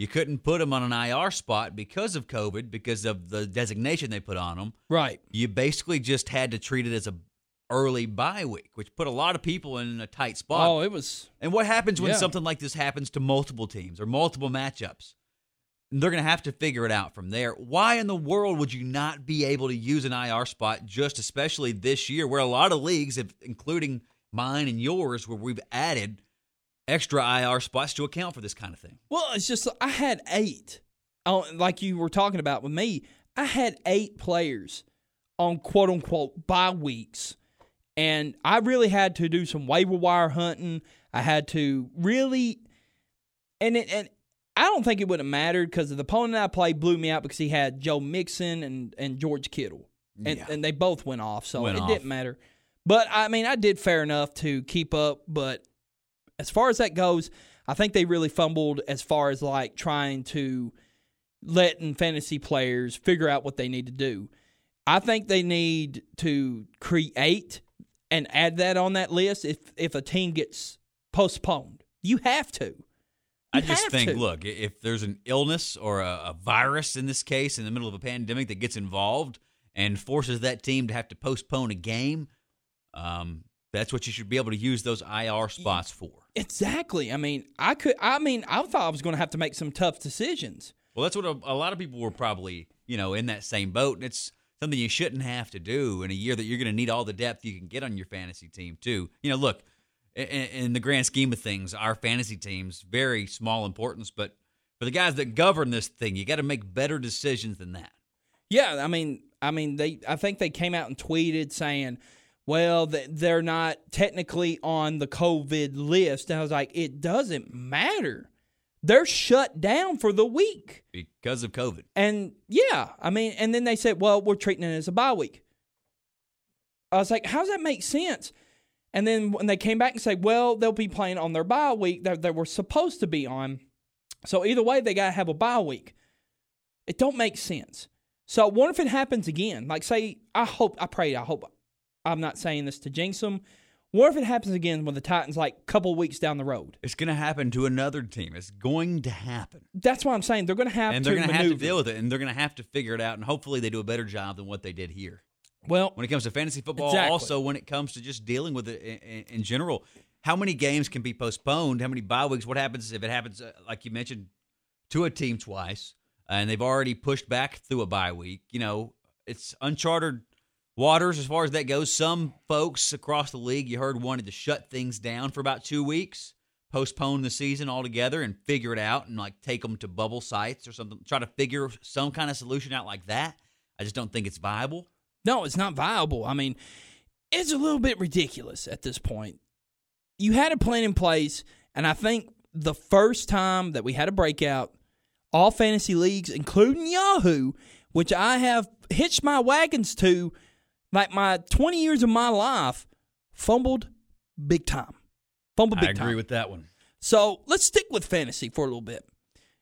You couldn't put them on an IR spot because of COVID, because of the designation they put on them. Right. You basically just had to treat it as a early bye week, which put a lot of people in a tight spot. Oh, it was. and what happens when yeah. something like this happens to multiple teams or multiple matchups? They're going to have to figure it out from there. Why in the world would you not be able to use an IR spot just especially this year where a lot of leagues, including mine and yours, where we've added extra IR spots to account for this kind of thing? Well, it's just I had eight. Like you were talking about with me, I had eight players on quote unquote bye weeks, and I really had to do some waiver wire hunting. I had to really, and it, and I don't think it would have mattered because the opponent I played blew me out because he had Joe Mixon and and George Kittle, and Yeah. and they both went off, so Went it off. didn't matter. But I mean, I did fair enough to keep up, but as far as that goes, I think they really fumbled as far as like trying to letting fantasy players figure out what they need to do. I think they need to create and add that on that list if if a team gets postponed. You have to. I just think, to. look, if there's an illness or a, a virus in this case in the middle of a pandemic that gets involved and forces that team to have to postpone a game, um, that's what you should be able to use those IR spots for. Exactly. I mean, I could. I mean, I thought I was going to have to make some tough decisions. Well, that's what a, a lot of people were probably, you know, in that same boat. And it's something you shouldn't have to do in a year that you're going to need all the depth you can get on your fantasy team, too. You know, look, in, in the grand scheme of things, our fantasy team's very small importance, but for the guys that govern this thing, you got to make better decisions than that. Yeah, I mean, I mean, they. I think they came out and tweeted saying, "Well, they're not technically on the COVID list." And I was like, "It doesn't matter. They're shut down for the week." because of COVID. And yeah, I mean, and then they said, "Well, we're treating it as a bye week." I was like, how does that make sense? And then when they came back and said, well, they'll be playing on their bye week that they were supposed to be on. So either way, they got to have a bye week. It don't make sense. So what if it happens again? Like, say, I hope, I pray, I hope, I'm not saying this to jinx them. What if it happens again with the Titans, like a couple weeks down the road? It's going to happen to another team. It's going to happen. That's what I'm saying. They're going to have and to they're going to have to deal with it, and they're going to have to figure it out. And hopefully, they do a better job than what they did here. Well, When it comes to fantasy football, Exactly. also when it comes to just dealing with it in, in, in general, how many games can be postponed? How many bye weeks? What happens if it happens, uh, like you mentioned, to a team twice, and they've already pushed back through a bye week? You know, it's uncharted waters as far as that goes. Some folks across the league, you heard, wanted to shut things down for about two weeks, postpone the season altogether, and figure it out, and like take them to bubble sites or something. Try to figure some kind of solution out like that. I just don't think it's viable. No, it's not viable. I mean, it's a little bit ridiculous at this point. You had a plan in place, and I think the first time that we had a breakout, all fantasy leagues, including Yahoo, which I have hitched my wagons to, like my 20 years of my life, fumbled big time. Fumbled big time. I agree with that one. So let's stick with fantasy for a little bit.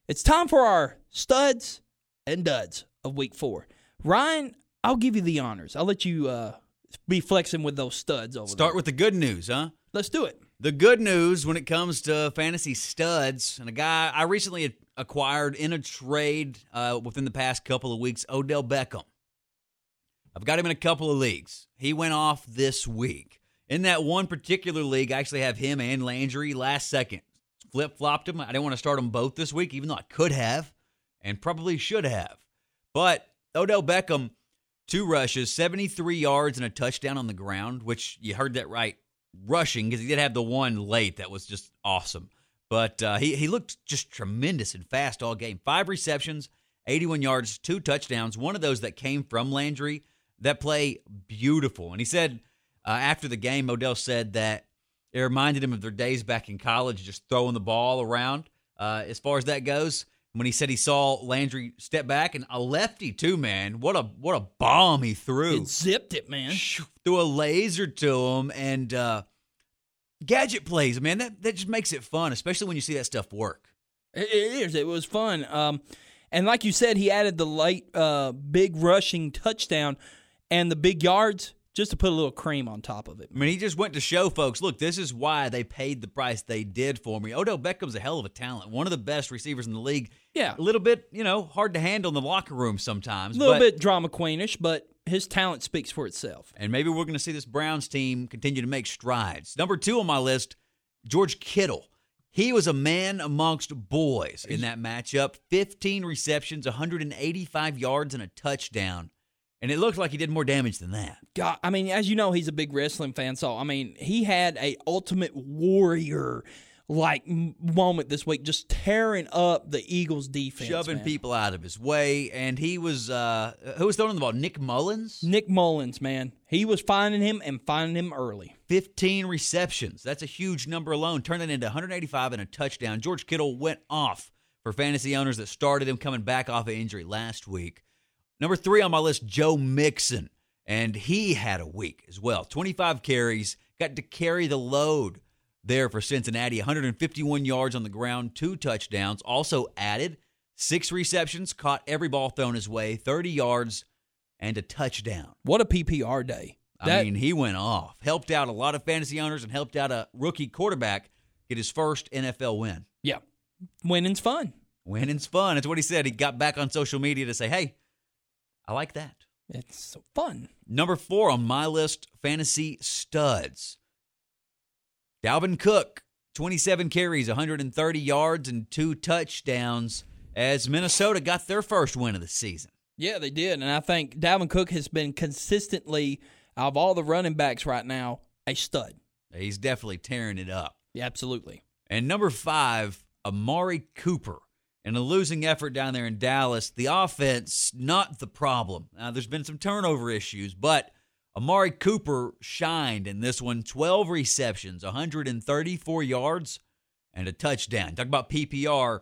It's time for our studs and duds of week four. Ryan, I'll give you the honors. I'll let you uh, be flexing with those studs over Start there. with the good news, huh? Let's do it. The good news when it comes to fantasy studs, and a guy I recently acquired in a trade uh, within the past couple of weeks, Odell Beckham. I've got him in a couple of leagues. He went off this week. In that one particular league, I actually have him and Landry last second. Flip flopped him. I didn't want to start them both this week, even though I could have and probably should have. But Odell Beckham, two rushes, 73 yards, and a touchdown on the ground, which you heard that right, rushing, because he did have the one late that was just awesome. But uh, he, he looked just tremendous and fast all game. Five receptions, 81 yards, two touchdowns, one of those that came from Landry. That play, beautiful. And he said uh, after the game, Odell said that it reminded him of their days back in college, just throwing the ball around. Uh, as far as that goes, when he said he saw Landry step back and a lefty too, man, what a what a bomb he threw! It zipped it, man. Threw a laser to him and uh, gadget plays, man. That that just makes it fun, especially when you see that stuff work. It, it is. It was fun. Um, and like you said, he added the late uh, big rushing touchdown and the big yards just to put a little cream on top of it. I mean, he just went to show folks, look, this is why they paid the price they did for me. Odell Beckham's a hell of a talent, one of the best receivers in the league. Yeah. a little bit, you know, hard to handle in the locker room sometimes. A little but- bit drama queenish, but his talent speaks for itself. And maybe we're going to see this Browns team continue to make strides. Number two on my list, George Kittle. He was a man amongst boys in that matchup. 15 receptions, 185 yards, and a touchdown. And it looked like he did more damage than that. God, I mean, as you know, he's a big wrestling fan, so I mean, he had a ultimate warrior like moment this week, just tearing up the Eagles' defense, Shoving man. people out of his way. And he was, uh, who was throwing the ball? Nick Mullens? Nick Mullens, man, he was finding him and finding him early. 15 receptions. That's a huge number alone. Turned it into 185 and a touchdown. George Kittle went off for fantasy owners that started him coming back off of injury last week. Number three on my list, Joe Mixon. And he had a week as well. 25 carries, got to carry the load there for Cincinnati. 151 yards on the ground, two touchdowns. Also added six receptions, caught every ball thrown his way, 30 yards, and a touchdown. What a PPR day! I mean, he went off, helped out a lot of fantasy owners, and helped out a rookie quarterback get his first NFL win. yeah, winning's fun. Winning's fun. That's what he said. He got back on social media to say, hey, I like that. It's so fun. Number four on my list, fantasy studs. Dalvin Cook, 27 carries, 130 yards, and two touchdowns as Minnesota got their first win of the season. Yeah, they did, and I think Dalvin Cook has been consistently out of all the running backs right now a stud. He's definitely tearing it up. Yeah, absolutely. And number five, Amari Cooper. In a losing effort down there in Dallas, the offense, not the problem. Now, there's been some turnover issues, but Amari Cooper shined in this one 12 receptions, 134 yards, and a touchdown. Talk about PPR.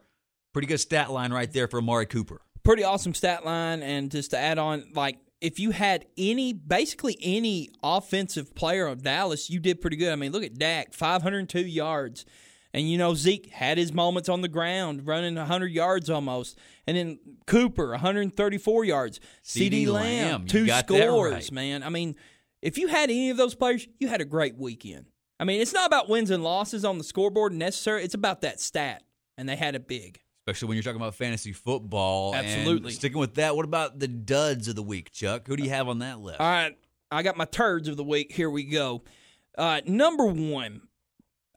Pretty good stat line right there for Amari Cooper. Pretty awesome stat line, and just to add on, like if you had any, basically any offensive player of Dallas, you did pretty good. I mean, look at Dak, 502 yards. And, you know, Zeke had his moments on the ground, running 100 yards almost. And then Cooper, 134 yards. CD Lamb, Lamb, two scores, right. man. I mean, if you had any of those players, you had a great weekend. I mean, it's not about wins and losses on the scoreboard necessarily. It's about that stat. And they had it big. Especially when you're talking about fantasy football. And Absolutely. sticking with that, what about the duds of the week, Chuck? Who do you have on that list? All right, I got my turds of the week. Here we go. Uh, number one,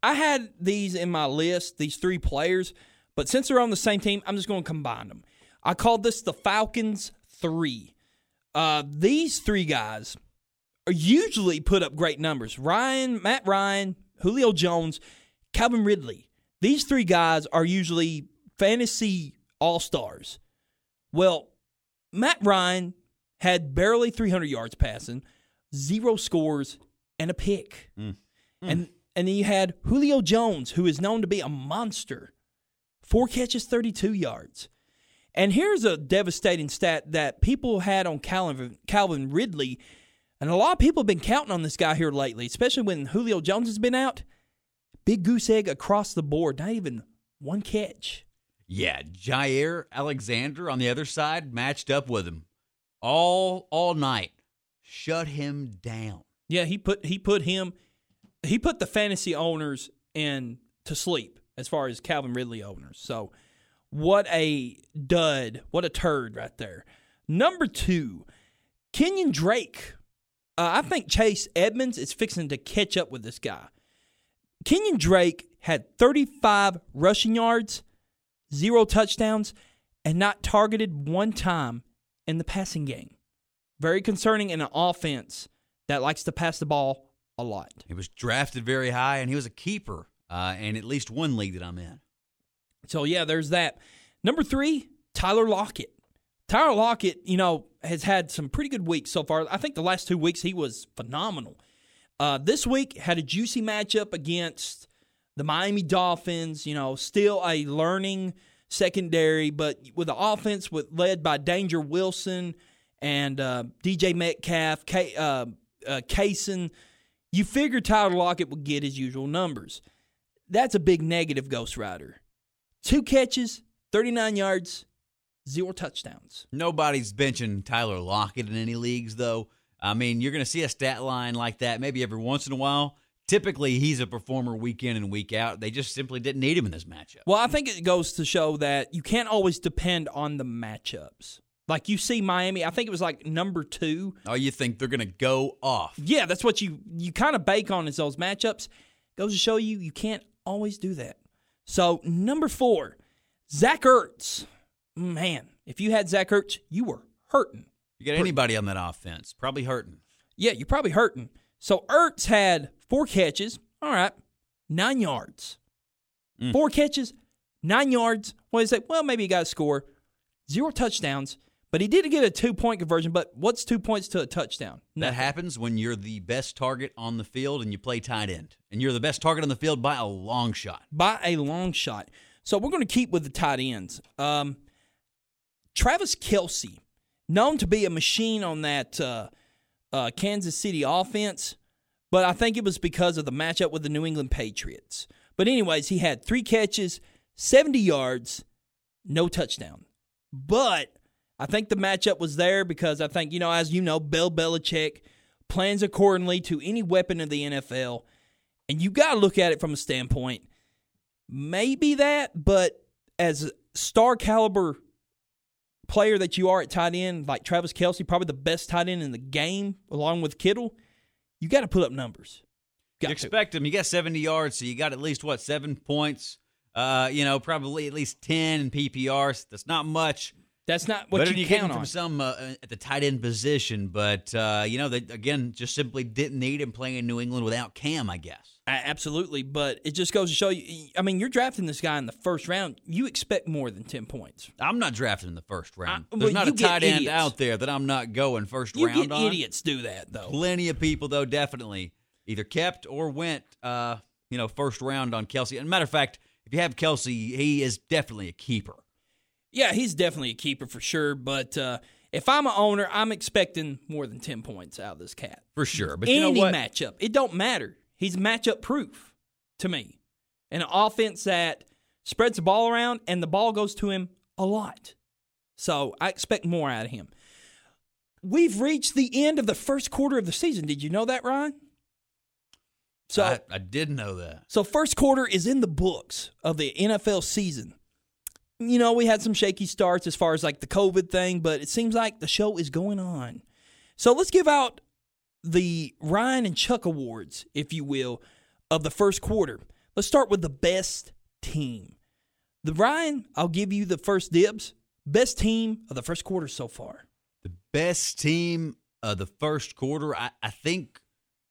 I had these in my list, these three players, but since they're on the same team, I'm just going to combine them. I called this the Falcons three. Uh, these three guys are usually put up great numbers. Ryan, Matt Ryan, Julio Jones, Calvin Ridley. These three guys are usually fantasy all stars. Well, Matt Ryan had barely 300 yards passing, zero scores, and a pick. And and then you had Julio Jones, who is known to be a monster, four catches, 32 yards. And here's a devastating stat that people had on Calvin, Calvin Ridley, and a lot of people have been counting on this guy here lately, especially when Julio Jones has been out. Big goose egg across the board, not even one catch. Yeah, Jaire Alexander on the other side matched up with him all all night. Shut him down. Yeah, he put he put him he put the fantasy owners in to sleep as far as Calvin Ridley owners. So what a dud, what a turd right there. Number two, Kenyon Drake. Uh, I think Chase Edmonds is fixing to catch up with this guy. Kenyon Drake had 35 rushing yards, zero touchdowns, and not targeted one time in the passing game. Very concerning in an offense that likes to pass the ball a lot. He was drafted very high, and he was a keeper uh, in at least one league that I'm in. So yeah, there's that. Number three, Tyler Lockett. Tyler Lockett, you know, has had some pretty good weeks so far. I think the last two weeks he was phenomenal. Uh, this week had a juicy matchup against the Miami Dolphins. You know, still a learning secondary, but with the offense with led by Danger Wilson and uh, DJ Metcalf, K, uh, uh, Kaysen, you figure Tyler Lockett would get his usual numbers. That's a big negative, Ghost Rider. Two catches, 39 yards, zero touchdowns. Nobody's benching Tyler Lockett in any leagues, though. I mean, you're going to see a stat line like that maybe every once in a while. Typically, he's a performer week in and week out. They just simply didn't need him in this matchup. Well, I think it goes to show that you can't always depend on the matchups. Like you see Miami, I think it was like number two. Oh, you think they're going to go off? Yeah, that's what you you kind of bake on is those matchups. Goes to show you you can't always do that. So number four, Zach Ertz. Man, if you had Zach Ertz, you were hurting. You got anybody on that offense? Probably hurting. Yeah, you're probably hurting. So Ertz had four catches. All right, nine yards. Mm. Four catches, nine yards. What you say? Well, maybe he got a score. Zero touchdowns, but he did get a two point conversion. But what's two points to a touchdown? That happens when you're the best target on the field and you play tight end. And you're the best target on the field by a long shot. by a long shot. So we're going to keep with the tight ends. Um, Travis Kelce, known to be a machine on that uh, uh, Kansas City offense, but I think it was because of the matchup with the New England Patriots. But anyways, he had three catches, 70 yards, no touchdown. But I think the matchup was there because I think, you know, as you know, Bill Belichick plans accordingly to any weapon of the NFL. And you got to look at it from a standpoint maybe that, but as star caliber player that you are at tight end, like Travis Kelce, probably the best tight end in the game, along with Kittle, you got to put up numbers. Got You to. expect him. You got 70 yards, so you got at least, what, seven points? Uh, you know, probably at least 10 in PPRs. That's not much. That's not what Better you getting count from on. some uh, at the tight end position, but uh, you know they again just simply didn't need him playing in New England without Cam, I guess. Absolutely, but it just goes to show you. I mean, you're drafting this guy in the first round. You expect more than ten points. I'm not drafting in the first round. I- There's not a tight end idiots. out there that I'm not going first You round get on. idiots do that though. Plenty of people though definitely either kept or went uh, you know first round on Kelce. And matter of fact, if you have Kelce, he is definitely a keeper. Yeah, he's definitely a keeper for sure. But uh, If I'm an owner, I'm expecting more than 10 points out of this cat. for sure. But Any you know what? matchup. It don't matter. He's matchup proof to me. And an offense that spreads the ball around and the ball goes to him a lot. So I expect more out of him. We've reached the end of the first quarter of the season. Did you know that, Ryan? So I, I did know that. so first quarter is in the books of the NFL season. You know, we had some shaky starts as far as like the COVID thing, but it seems like the show is going on. So let's give out the Ryan and Chuck awards, if you will, of the first quarter. Let's start with the best team. The Ryan, I'll give you the first dibs. Best team of the first quarter so far. The best team of the first quarter, I, I think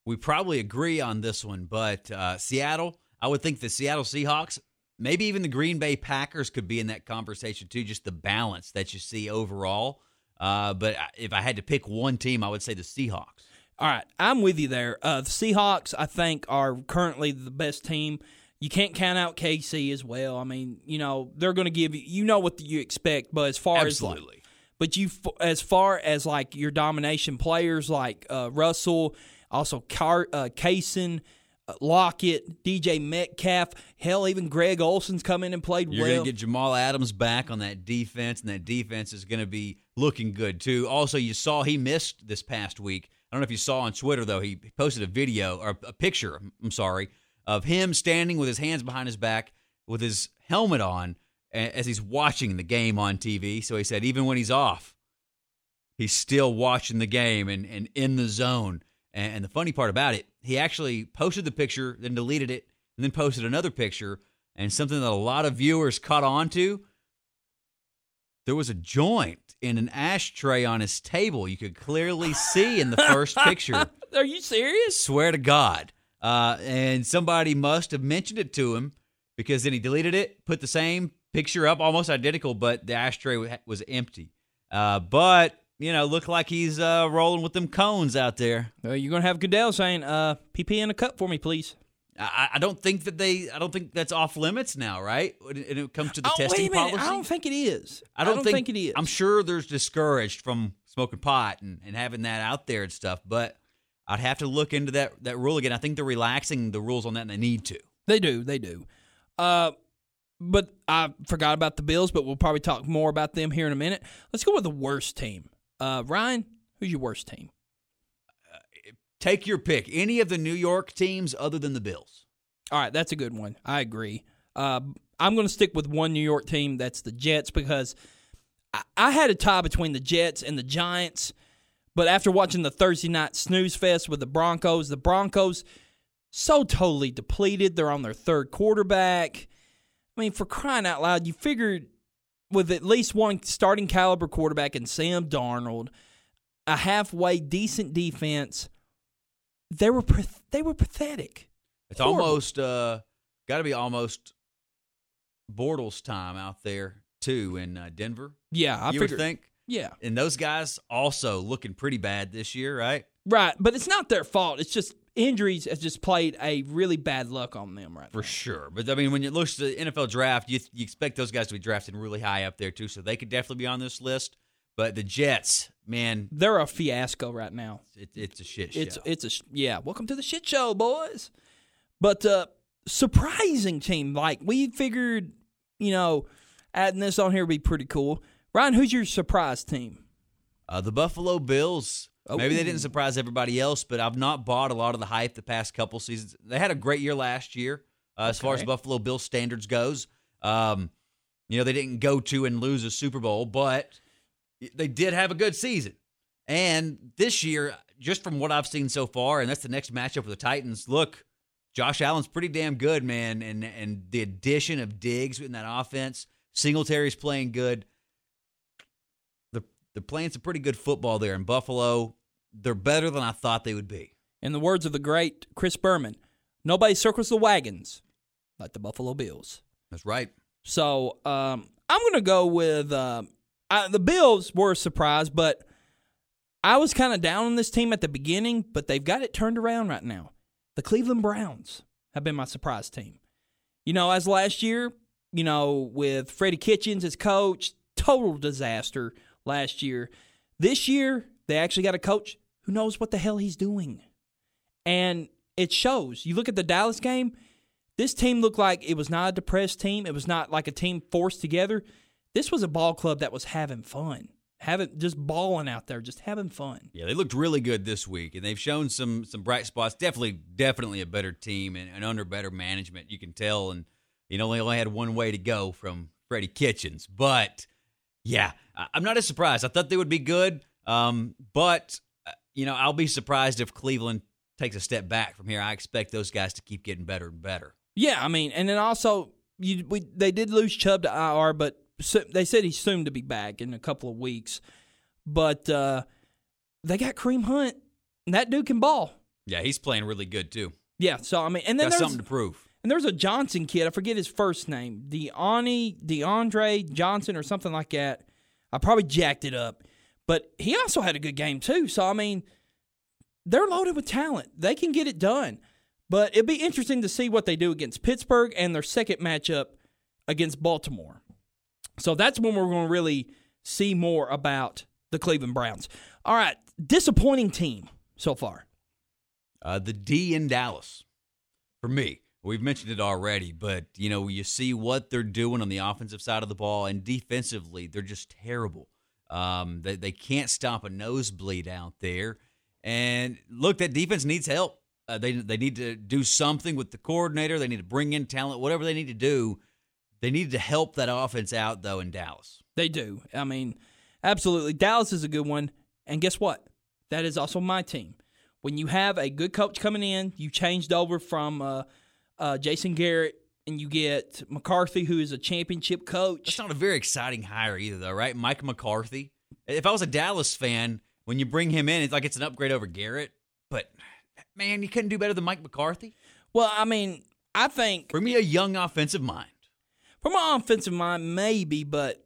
we probably agree on this one, but uh, Seattle, I would think the Seattle Seahawks, maybe even the Green Bay Packers could be in that conversation too, just the balance that you see overall. Uh, but if I had to pick one team, I would say the Seahawks. All right, I'm with you there. Uh, the Seahawks, I think, are currently the best team. You can't count out KC as well. I mean, you know, they're going to give you, you know what you expect, but as far as like, Absolutely. but you, as far as like your domination players like uh, Russell, also Car, uh, Kaysen, Lockett, DJ Metcalf, hell, even Greg Olson's come in and played You're well. going to get Jamal Adams back on that defense, and that defense is going to be looking good too. Also, you saw he missed this past week. I don't know if you saw on Twitter though. He posted a video or a picture. I'm sorry of him standing with his hands behind his back with his helmet on as he's watching the game on TV. So he said even when he's off, he's still watching the game and, and in the zone. And, the funny part about it, he actually posted the picture, then deleted it, and then posted another picture. And something that a lot of viewers caught on to there was a joint in an ashtray on his table. You could clearly see in the first picture. Are you serious? Swear to God. Uh, and somebody must have mentioned it to him because then he deleted it, put the same picture up, almost identical, but the ashtray was empty. Uh, but you know, look like he's uh, rolling with them cones out there. Well, you're going to have Goodell saying, uh, PP in a cup for me, please. I, I don't think that they. I don't think that's off limits now, right? When it, comes to the oh, testing wait a minute. policy. I don't think it is. I don't, think, it is. I'm sure there's discouraged from smoking pot and, and having that out there and stuff, but I'd have to look into that that rule again. I think they're relaxing the rules on that, and they need to. They do. They do. Uh, but I forgot about the Bills, but we'll probably talk more about them here in a minute. Let's go with the worst team. Uh, Ryan, who's your worst team? Take your pick. Any of the New York teams other than the Bills. All right, that's a good one. I agree. Uh, I'm going to stick with one New York team. That's the Jets because I, I had a tie between the Jets and the Giants. But after watching the Thursday night snooze fest with the Broncos, the Broncos so totally depleted. They're on their third quarterback. I mean, for crying out loud, you figured with at least one starting caliber quarterback in Sam Darnold, a halfway decent defense, they were they were pathetic. It's Horrible. almost uh, got to be almost Bortles time out there too in uh, Denver. Yeah, I you would think, Yeah, and those guys also looking pretty bad this year, right? right. But it's not their fault. It's just injuries has just played a really bad luck on them right For now. sure. But I mean, when you look at the NFL draft, you, you expect those guys to be drafted really high up there too, so they could definitely be on this list. But the Jets, man, They're a fiasco right now. it, it's a shit show. It's it's a yeah. Welcome to the shit show, boys. But uh surprising team. Like we figured, you know, adding this on here would be pretty cool. Ryan, who's your surprise team? Uh, the Buffalo Bills. Maybe they Oh. didn't surprise everybody else, but I've not bought a lot of the hype the past couple seasons. They had a great year last year uh, as far as Buffalo Bills standards goes. Um, you know, they didn't go to and lose a Super Bowl, but they did have a good season. And this year, just from what I've seen so far, and that's the next matchup with the Titans. Look, Josh Allen's pretty damn good, man, and and the addition of Diggs in that offense, Singletary's playing good. They're they're playing some pretty good football there in Buffalo. They're better than I thought they would be. In the words of the great Chris Berman, nobody circles the wagons like the Buffalo Bills. That's right. So um, I'm going to go with uh, I, the Bills were a surprise, but I was kind of down on this team at the beginning, but they've got it turned around right now. The Cleveland Browns have been my surprise team. You know, as last year, you know, with Freddie Kitchens as coach, total disaster last year. This year, they actually got a coach who knows what the hell he's doing. And it shows. You look at the Dallas game, this team looked like it was not a depressed team. It was not like a team forced together. This was a ball club that was having fun, having just balling out there, just having fun. Yeah, they looked really good this week, and they've shown some some bright spots. Definitely, definitely a better team and, and under better management. You can tell, and you know they only had one way to go from Freddie Kitchens, but yeah, I'm not as surprised. I thought they would be good, um, but you know I'll be surprised if Cleveland takes a step back from here. I expect those guys to keep getting better and better. Yeah, I mean, and then also you we they did lose Chubb to IR, but so, they said he's soon to be back in a couple of weeks. But uh, they got Kareem Hunt, and that dude can ball. Yeah, he's playing really good too. Yeah, so I mean, and then Got there's something to prove. and there's a Johnson kid. I forget his first name, Deani DeAndre Johnson or something like that. I probably jacked it up, but he also had a good game too. So I mean, they're loaded with talent. They can get it done. But it'd be interesting to see what they do against Pittsburgh and their second matchup against Baltimore. So that's when we're going to really see more about the Cleveland Browns. All right, disappointing team so far. Uh, the D in Dallas, for me, we've mentioned it already, but you know you see what they're doing on the offensive side of the ball, and defensively they're just terrible. Um, they they can't stop a nosebleed out there, and look, that defense needs help. Uh, they they need to do something with the coordinator. They need to bring in talent, whatever they need to do. They need to help that offense out though in Dallas. They do. I mean, absolutely. Dallas is a good one. And guess what? That is also my team. When you have a good coach coming in, you changed over from uh, uh, Jason Garrett and you get McCarthy, who is a championship coach. That's not a very exciting hire either, though, right? Mike McCarthy. If I was a Dallas fan, when you bring him in, it's like it's an upgrade over Garrett. But man, you couldn't do better than Mike McCarthy. Well, I mean, I think Bring me a young offensive mind. from my offensive mind, maybe, but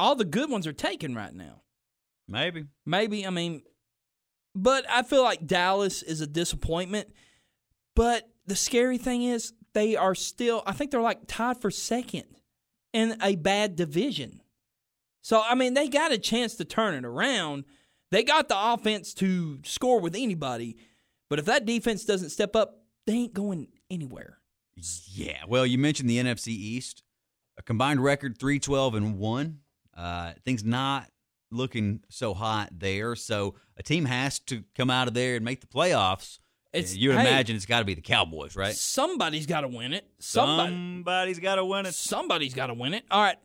all the good ones are taken right now. Maybe. Maybe, I mean, but I feel like Dallas is a disappointment. But the scary thing is, they are still, I think they're like tied for second in a bad division. So, I mean, they got a chance to turn it around. They got the offense to score with anybody. But if that defense doesn't step up, they ain't going anywhere. Yeah. Well, you mentioned the NFC East, a combined record three twelve and one. Uh, things not looking so hot there. So a team has to come out of there and make the playoffs. It's- you would hey, imagine it's got to be the Cowboys, right? Somebody's got to win it. Somebody. Somebody's got to win it. Somebody's got to win it. All right.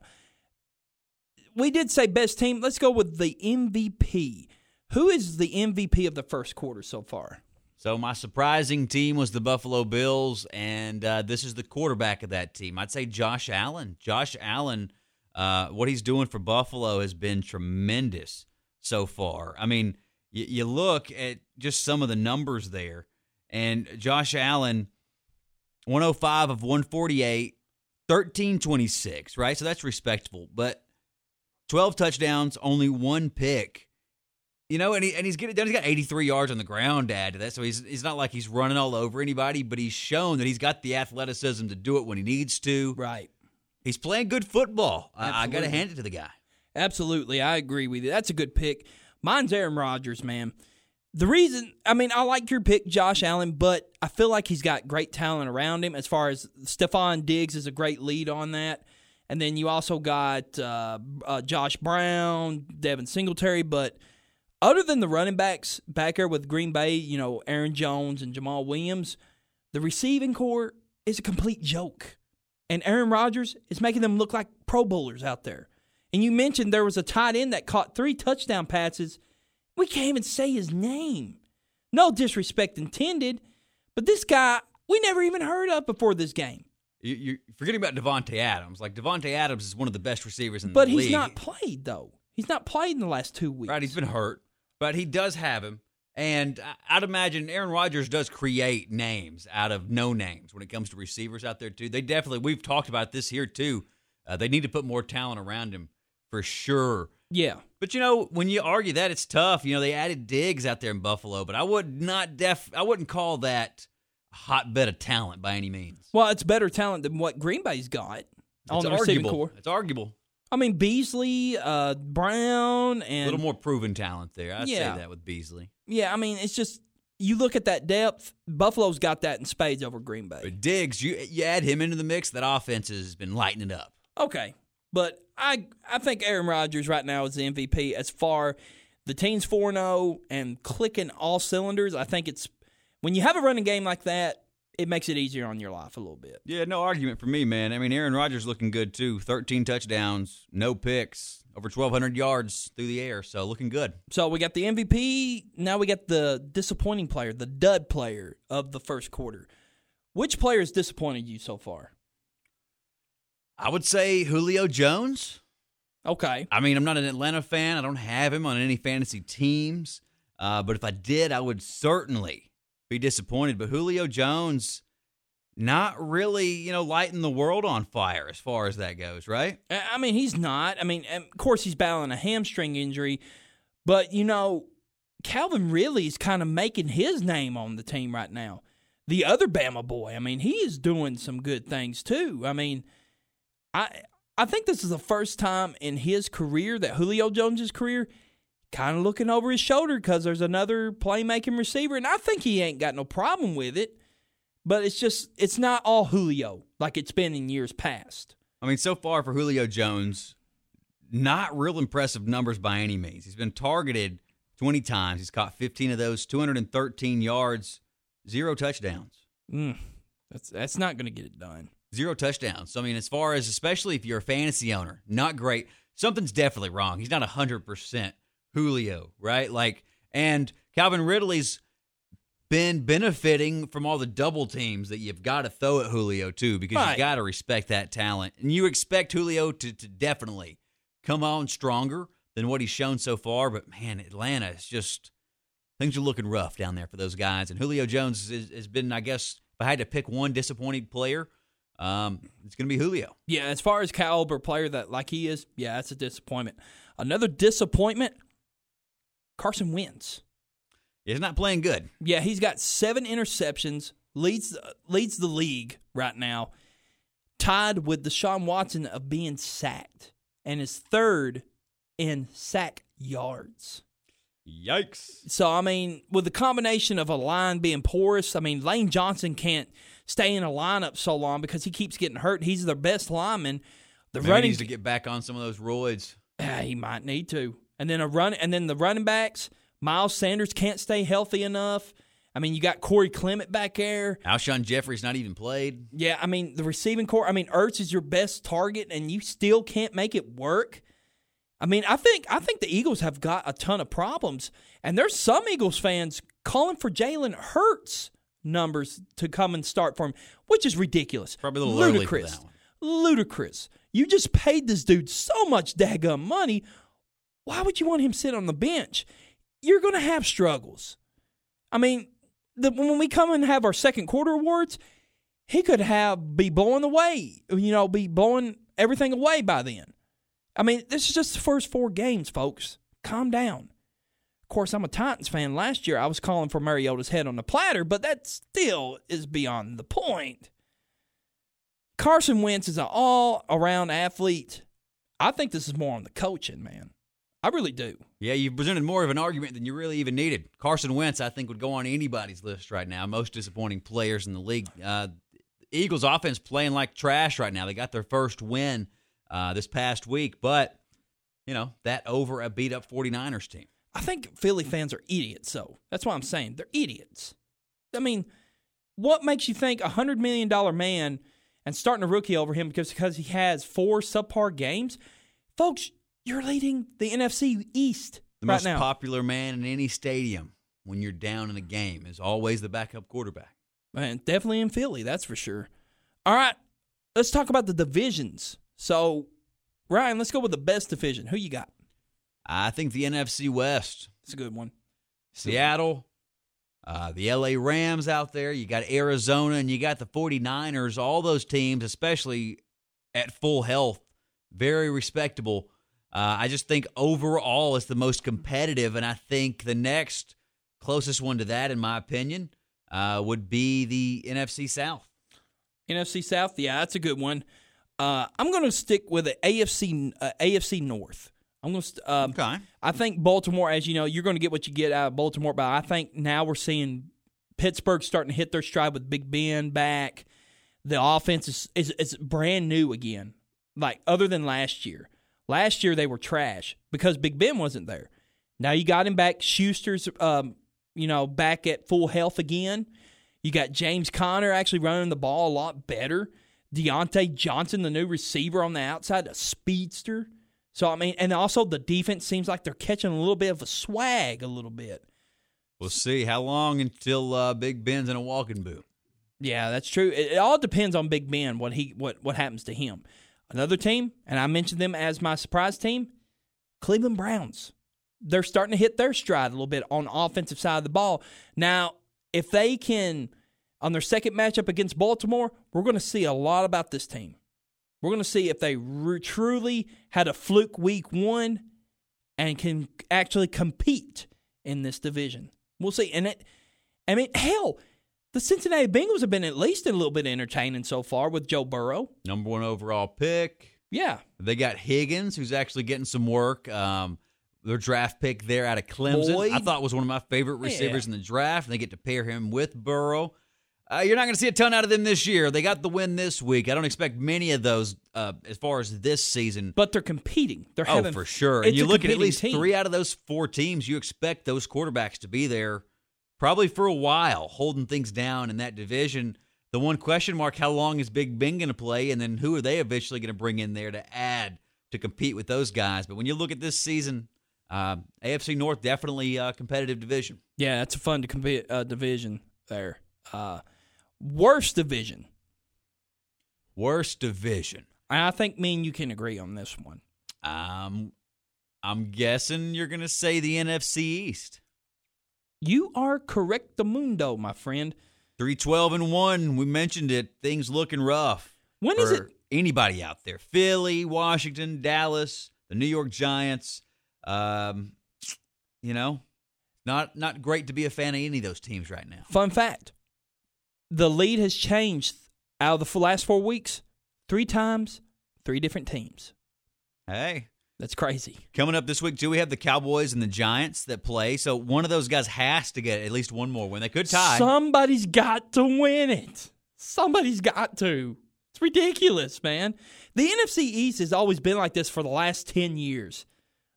We did say best team. Let's go with the MVP. Who is the MVP of the first quarter so far? So my surprising team was the Buffalo Bills, and uh, this is the quarterback of that team. I'd say Josh Allen. Josh Allen, uh, what he's doing for Buffalo has been tremendous so far. I mean, y- you look at just some of the numbers there, and Josh Allen, 105 of 148, 1326, right? So that's respectable, but 12 touchdowns, only one pick. You know, and, he, and he's getting done. He's got 83 yards on the ground to add to that. So he's, he's not like he's running all over anybody, but he's shown that he's got the athleticism to do it when he needs to. Right. He's playing good football. I, I got to hand it to the guy. Absolutely. I agree with you. That's a good pick. Mine's Aaron Rodgers, man. The reason, I mean, I like your pick, Josh Allen, but I feel like he's got great talent around him as far as Stefon Diggs is a great lead on that. And then you also got uh, uh, Josh Brown, Devin Singletary. But other than the running backs back there with Green Bay, you know, Aaron Jones and Jamaal Williams, the receiving core is a complete joke. And Aaron Rodgers is making them look like Pro Bowlers out there. And you mentioned there was a tight end that caught three touchdown passes. We can't even say his name. No disrespect intended, but this guy we never even heard of before this game. You, you're forgetting about Davante Adams. Like, Davante Adams is one of the best receivers in But the league. But he's not played though. He's not played in the last two weeks. Right, he's been hurt, but he does have him. And I'd imagine Aaron Rodgers does create names out of no names when it comes to receivers out there too. They definitely we've talked about this here too. Uh, they need to put more talent around him for sure. Yeah. But you know, when you argue that, it's tough. You know, they added Diggs out there in Buffalo, but I would not def I wouldn't call that a hotbed of talent by any means. Well, it's better talent than what Green Bay's got on the receiving core. It's arguable. I mean Beasley, uh, Brown, and A little more proven talent there. I'd Yeah. say that with Beasley. yeah. I mean, it's just you look at that depth. Buffalo's got that in spades over Green Bay. But Diggs, you you add him into the mix, that offense has been lighting it up. Okay, but I I think Aaron Rodgers right now is the MVP as far the team's four zero oh and clicking all cylinders. I think it's when you have a running game like that, it makes it easier on your life a little bit. Yeah, no argument for me, man. I mean, Aaron Rodgers looking good too. 13 touchdowns, no picks, over 1,200 yards through the air. So looking good. So we got the MVP. Now we got the disappointing player, the dud player of the first quarter. Which player has disappointed you so far? I would say Julio Jones. Okay. I mean, I'm not an Atlanta fan. I don't have him on any fantasy teams. Uh, but if I did, I would certainly be disappointed. But Julio Jones, not really, you know, lighting the world on fire as far as that goes, right? I I mean, he's not. I mean, of course, he's battling a hamstring injury, but you know, Calvin really is kind of making his name on the team right now. The other Bama boy, I mean, he is doing some good things too. I mean, I I think this is the first time in his career that Julio Jones's career kind of looking over his shoulder because there's another playmaking receiver, and I think he ain't got no problem with it. But it's just it's not all Julio like it's been in years past. I mean, so far for Julio Jones, not real impressive numbers by any means. He's been targeted 20 times. He's caught 15 of those, 213 yards, zero touchdowns. Mm, that's that's not going to get it done. Zero touchdowns. So, I mean, as far as, especially if you're a fantasy owner, not great. Something's definitely wrong. He's not 100% Julio, right? Like, and Calvin Ridley's been benefiting from all the double teams that you've got to throw at Julio, too, because Right. you got to respect that talent. And you expect Julio to, to definitely come on stronger than what he's shown so far. But, man, Atlanta is just, things are looking rough down there for those guys. And Julio Jones has, has been, I guess, if I had to pick one disappointing player, um, it's going to be Julio. Yeah, as far as caliber player that like he is, yeah, that's a disappointment. Another disappointment, Carson Wentz. He's not playing good. Yeah, he's got seven interceptions, leads leads the league right now, tied with Deshaun Watson of being sacked, and is third in sack yards. Yikes. So I mean, with the combination of a line being porous, I mean Lane Johnson can't stay in a lineup so long because he keeps getting hurt. He's their best lineman. The Maybe he running needs to get back on some of those roids. Ah, he might need to. And then a run, and then the running backs. Miles Sanders can't stay healthy enough. I mean, you got Corey Clement back there. Alshon Jeffery's not even played. Yeah, I mean the receiving core. I mean, Ertz is your best target, and you still can't make it work. I mean, I think I think the Eagles have got a ton of problems, and there's some Eagles fans calling for Jalen Hurts numbers to come and start for him, which is ridiculous. Probably a little ludicrous. Ludicrous. You just paid this dude so much daggum money. Why would you want him sit on the bench? You're going to have struggles. I mean, the, when we come and have our second quarter awards, he could have be blowing away, you know, be blowing everything away by then. I mean, this is just the first four games, folks. Calm down. Of course, I'm a Titans fan. Last year, I was calling for Mariota's head on the platter, but that still is beyond the point. Carson Wentz is an all around athlete. I think this is more on the coaching, man. I really do. Yeah, you presented more of an argument than you really even needed. Carson Wentz, I think, would go on anybody's list right now. Most disappointing players in the league. Uh, Eagles' offense playing like trash right now. They got their first win uh, this past week, but you know that over a beat up 49ers team. I think Philly fans are idiots, so that's why I'm saying they're idiots. I mean, what makes you think a hundred million dollar man and starting a rookie over him because because he has four subpar games, folks? You're leading the NFC East The right most now. popular man in any stadium when you're down in a game is always the backup quarterback. Man, definitely in Philly, that's for sure. All right, let's talk about the divisions. So, Ryan, let's go with the best division. Who you got? I think the NFC West. It's a good one. Seattle, uh, the LA Rams out there. You got Arizona and you got the 49ers. All those teams, especially at full health, very respectable. Uh, I just think overall it's the most competitive. And I think the next closest one to that, in my opinion, uh, would be the NFC South. NFC South, yeah, that's a good one. Uh, I'm going to stick with the AFC uh, AFC North. I'm going to. Um, Okay. I think Baltimore, as you know, you're going to get what you get out of Baltimore, but I think now we're seeing Pittsburgh starting to hit their stride with Big Ben back. The offense is, is, is brand new again, like other than last year. Last year they were trash because Big Ben wasn't there. Now you got him back. Schuster's, um, you know, back at full health again. You got James Conner actually running the ball a lot better. Diontae Johnson, the new receiver on the outside, a speedster. So I mean, and also the defense seems like they're catching a little bit of a swag, a little bit. We'll see how long until uh, Big Ben's in a walking boot. Yeah, that's true. It, it all depends on Big Ben what he what what happens to him. Another team, and I mentioned them as my surprise team, Cleveland Browns. They're starting to hit their stride a little bit on offensive side of the ball. Now, if they can on their second matchup against Baltimore, we're going to see a lot about this team. We're going to see if they re- truly had a fluke week one and can actually compete in this division. We'll see. And it, I mean, hell, the Cincinnati Bengals have been at least a little bit entertaining so far with Joe Burrow. Number one overall pick. Yeah. They got Higgins, who's actually getting some work. Um, their draft pick there out of Clemson, Boyd. I thought was one of my favorite receivers Yeah. in the draft. And they get to pair him with Burrow. Uh, you're not going to see a ton out of them this year. They got the win this week. I don't expect many of those uh, as far as this season. But they're competing. They're Oh, having for sure. And you look at at least team. three out of those four teams, you expect those quarterbacks to be there probably for a while, holding things down in that division. The one question mark, how long is Big Ben going to play? And then who are they eventually going to bring in there to add to compete with those guys? But when you look at this season, uh, AFC North definitely a competitive division. Yeah, that's a fun to compete uh, division there. Uh, worst division. Worst division. And I think me and you can agree on this one. Um, I'm guessing you're going to say the NFC East. You are correct, the mundo, my friend. 312 and 1. We mentioned it. Things looking rough. When is it? Anybody out there? Philly, Washington, Dallas, the New York Giants. Um, you know, not not great to be a fan of any of those teams right now. Fun fact: the lead has changed out of the last four weeks three times, three different teams. Hey, That's crazy. coming up this week too, we have the Cowboys and the Giants that play. So one of those guys has to get at least one more win. They could tie. Somebody's got to win it. Somebody's got to. It's ridiculous, man. The NFC East has always been like this for the last 10 years.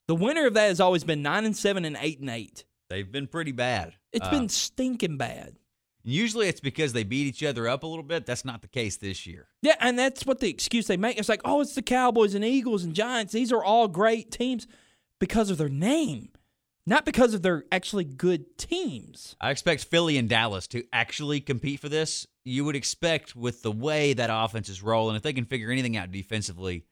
The winner of that has always been 9 and 7 and 8 and 8. They've been pretty bad. It's Uh, been stinking bad. Usually it's because they beat each other up a little bit. That's not the case this year. Yeah, and that's what the excuse they make. It's like, oh, it's the Cowboys and Eagles and Giants. These are all great teams because of their name, not because of their actually good teams. I expect Philly and Dallas to actually compete for this. You would expect with the way that offense is rolling, if they can figure anything out defensively,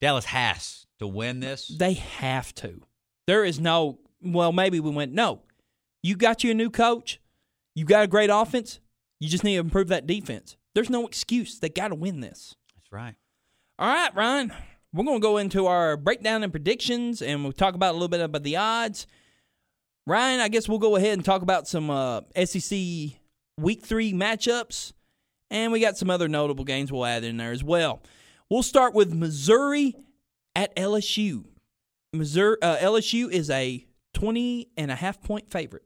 Dallas has to win this. They have to. There is no, well, maybe we went, no. You got you a new coach. You got a great offense. You just need to improve that defense. There's no excuse. They got to win this. That's right. All right, Ryan. We're going to go into our breakdown and predictions, and we'll talk about a little bit about the odds. Ryan, I guess we'll go ahead and talk about some uh, SEC Week Three matchups, and we got some other notable games we'll add in there as well. We'll start with Missouri at LSU. Missouri uh, LSU is a 20 and a half point favorite.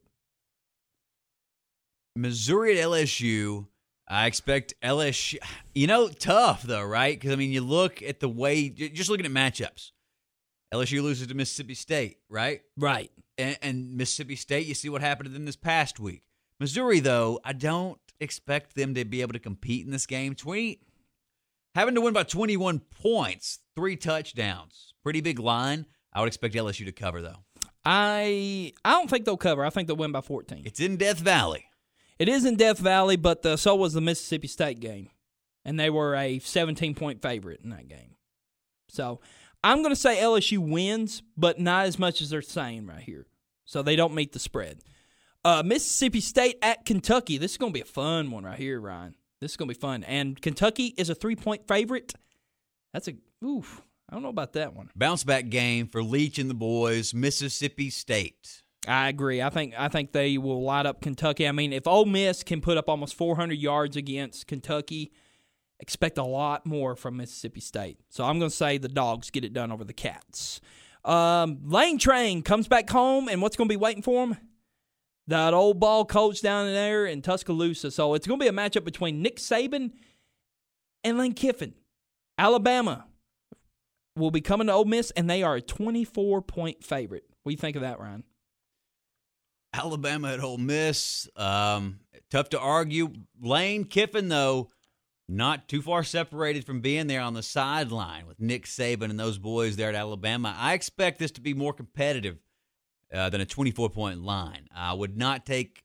Missouri at LSU. I expect LSU. You know, tough though, right? Because I mean, you look at the way, just looking at matchups. LSU loses to Mississippi State, right? Right. And, and Mississippi State, you see what happened to them this past week. Missouri, though, I don't expect them to be able to compete in this game. Twenty, having to win by twenty-one points, three touchdowns, pretty big line. I would expect LSU to cover though. I I don't think they'll cover. I think they'll win by 14. It's in Death Valley. It is in Death Valley, but the, so was the Mississippi State game, and they were a 17 point favorite in that game. So I'm going to say LSU wins, but not as much as they're saying right here. So they don't meet the spread. Uh, Mississippi State at Kentucky. This is going to be a fun one right here, Ryan. This is going to be fun. And Kentucky is a three point favorite. That's a oof. I don't know about that one. Bounce back game for Leach and the boys. Mississippi State. I agree. I think I think they will light up Kentucky. I mean, if Ole Miss can put up almost 400 yards against Kentucky, expect a lot more from Mississippi State. So I'm going to say the dogs get it done over the Cats. Um, Lane Train comes back home, and what's going to be waiting for him? That old ball coach down there in Tuscaloosa. So it's going to be a matchup between Nick Saban and Lane Kiffin. Alabama will be coming to Ole Miss, and they are a 24 point favorite. What do you think of that, Ryan? Alabama at Ole Miss. Um, tough to argue. Lane Kiffin, though, not too far separated from being there on the sideline with Nick Saban and those boys there at Alabama. I expect this to be more competitive uh, than a 24 point line. I would not take,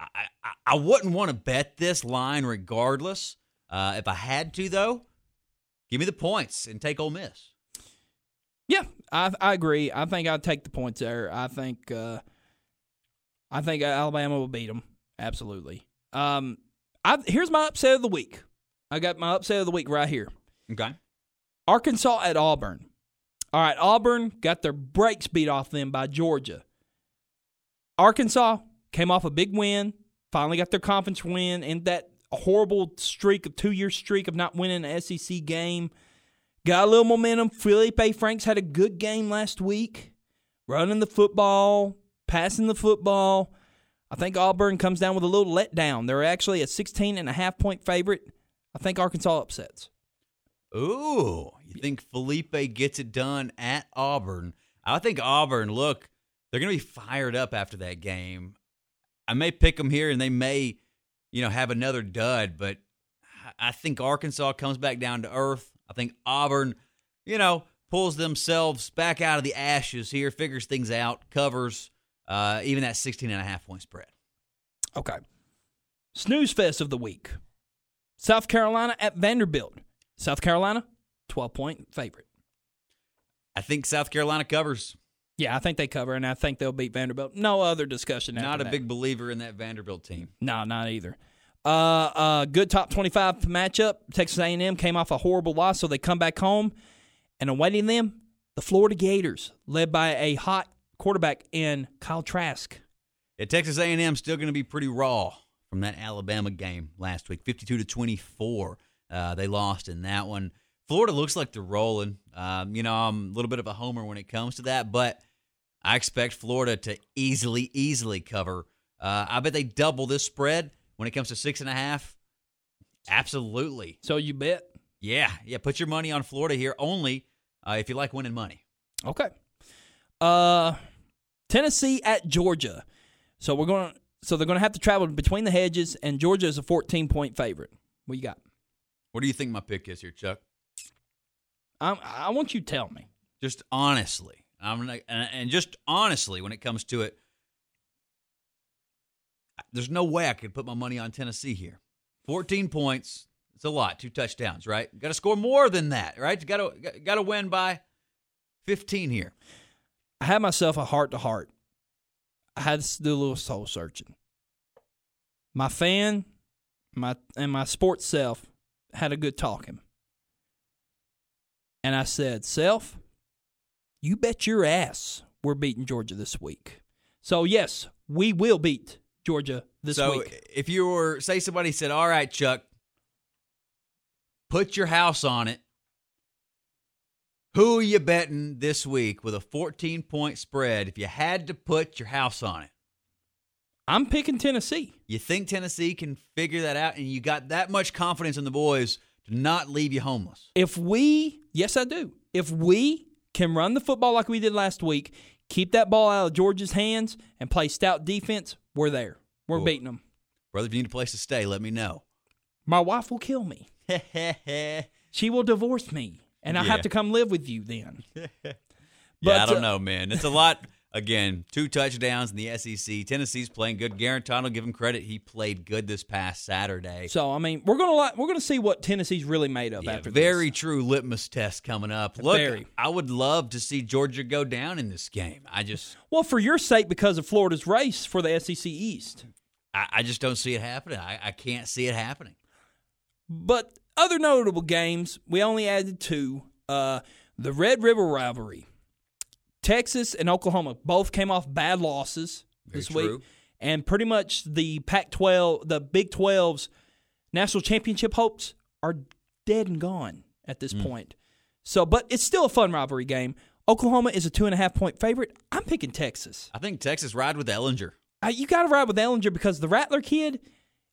I, I, I wouldn't want to bet this line regardless. Uh, if I had to, though, give me the points and take Ole Miss. Yeah, I, I agree. I think I'd take the points there. I think uh, I think Alabama will beat them absolutely. Um, I, here's my upset of the week. I got my upset of the week right here. Okay. Arkansas at Auburn. All right, Auburn got their brakes beat off them by Georgia. Arkansas came off a big win, finally got their conference win, and that horrible streak of two year streak of not winning an SEC game. Got a little momentum. Felipe Franks had a good game last week, running the football, passing the football. I think Auburn comes down with a little letdown. They're actually a 16 and a half point favorite. I think Arkansas upsets. Ooh, you think Felipe gets it done at Auburn? I think Auburn, look, they're going to be fired up after that game. I may pick them here and they may, you know, have another dud, but I think Arkansas comes back down to earth. I think Auburn, you know, pulls themselves back out of the ashes here, figures things out, covers uh, even that 16 and a half point spread. Okay. Snooze fest of the week. South Carolina at Vanderbilt. South Carolina, 12 point favorite. I think South Carolina covers. Yeah, I think they cover, and I think they'll beat Vanderbilt. No other discussion. Not a that. big believer in that Vanderbilt team. No, not either. Uh, uh, good top 25 matchup. Texas A&M came off a horrible loss, so they come back home, and awaiting them, the Florida Gators, led by a hot quarterback in Kyle Trask. Yeah, Texas A&M still going to be pretty raw from that Alabama game last week, 52 to 24. Uh, they lost in that one. Florida looks like they're rolling. Um, you know, I'm a little bit of a homer when it comes to that, but I expect Florida to easily, easily cover. Uh, I bet they double this spread when it comes to six and a half. Absolutely. So you bet? Yeah, yeah. Put your money on Florida here only uh, if you like winning money. Okay. Uh, Tennessee at Georgia. So we're going. to So they're going to have to travel between the hedges, and Georgia is a 14 point favorite. What you got? What do you think my pick is here, Chuck? I I want you to tell me. Just honestly, I'm and just honestly, when it comes to it, there's no way I could put my money on Tennessee here. 14 points. It's a lot. Two touchdowns, right? Got to score more than that, right? Got to got to win by 15 here. I had myself a heart to heart. I had to do a little soul searching. My fan, my and my sports self had a good talking. And I said, Self, you bet your ass we're beating Georgia this week. So yes, we will beat Georgia this so week. if you were say somebody said, "All right, Chuck, put your house on it." Who are you betting this week with a 14 point spread if you had to put your house on it? I'm picking Tennessee. You think Tennessee can figure that out and you got that much confidence in the boys to not leave you homeless? If we, yes, I do. If we can run the football like we did last week, keep that ball out of Georgia's hands, and play stout defense, we're there. We're Cool. beating them. Brother, if you need a place to stay, let me know. My wife will kill me. She will divorce me, and I Yeah. have to come live with you then. I But, I don't uh, know, man. It's a lot. Again, two touchdowns in the SEC. Tennessee's playing good. Guarantano will give him credit. He played good this past Saturday. So I mean, we're gonna we're gonna see what Tennessee's really made of Yeah, after very this. true litmus test coming up. Look, Very. I would love to see Georgia go down in this game. I just, Well, for your sake, because of Florida's race for the SEC East. I, I just don't see it happening. I, I can't see it happening. But other notable games, we only added two. Uh, the Red River rivalry. Texas and Oklahoma both came off bad losses Very this true. week. And pretty much the Pac 12, the Big 12's national championship hopes are dead and gone at this point. So, but it's still a fun rivalry game. Oklahoma is a two and a half point favorite. I'm picking Texas. I think Texas ride with Ehlinger. Uh, you got to ride with Ehlinger because the Rattler kid,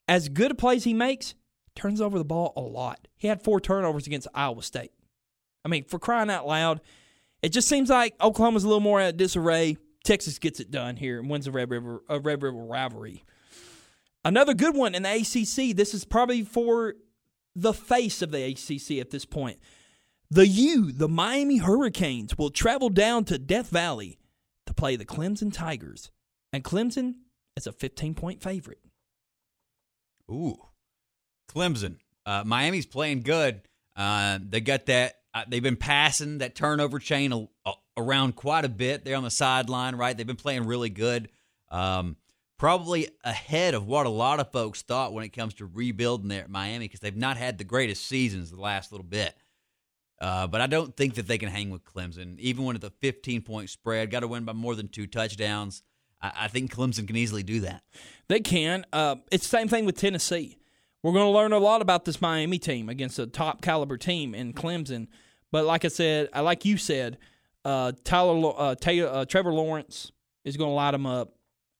as good a plays he makes, turns over the ball a lot. He had four turnovers against Iowa State. I mean, for crying out loud, it just seems like Oklahoma's a little more at disarray. Texas gets it done here and wins a Red River a Red River rivalry. Another good one in the ACC. This is probably for the face of the ACC at this point. The U, the Miami Hurricanes, will travel down to Death Valley to play the Clemson Tigers. And Clemson is a 15 point favorite. Ooh, Clemson. Uh, Miami's playing good. Uh, they got that. Uh, they've been passing that turnover chain a, a- around quite a bit. They're on the sideline, right? They've been playing really good. Um, probably ahead of what a lot of folks thought when it comes to rebuilding there at Miami because they've not had the greatest seasons the last little bit. Uh, but I don't think that they can hang with Clemson, even when it's a 15 point spread. Got to win by more than two touchdowns. I, I think Clemson can easily do that. They can. Uh, it's the same thing with Tennessee. We're going to learn a lot about this Miami team against a top caliber team in Clemson. But like I said, like you said, uh, Tyler, uh, Taylor, uh, Trevor Lawrence is going to light them up,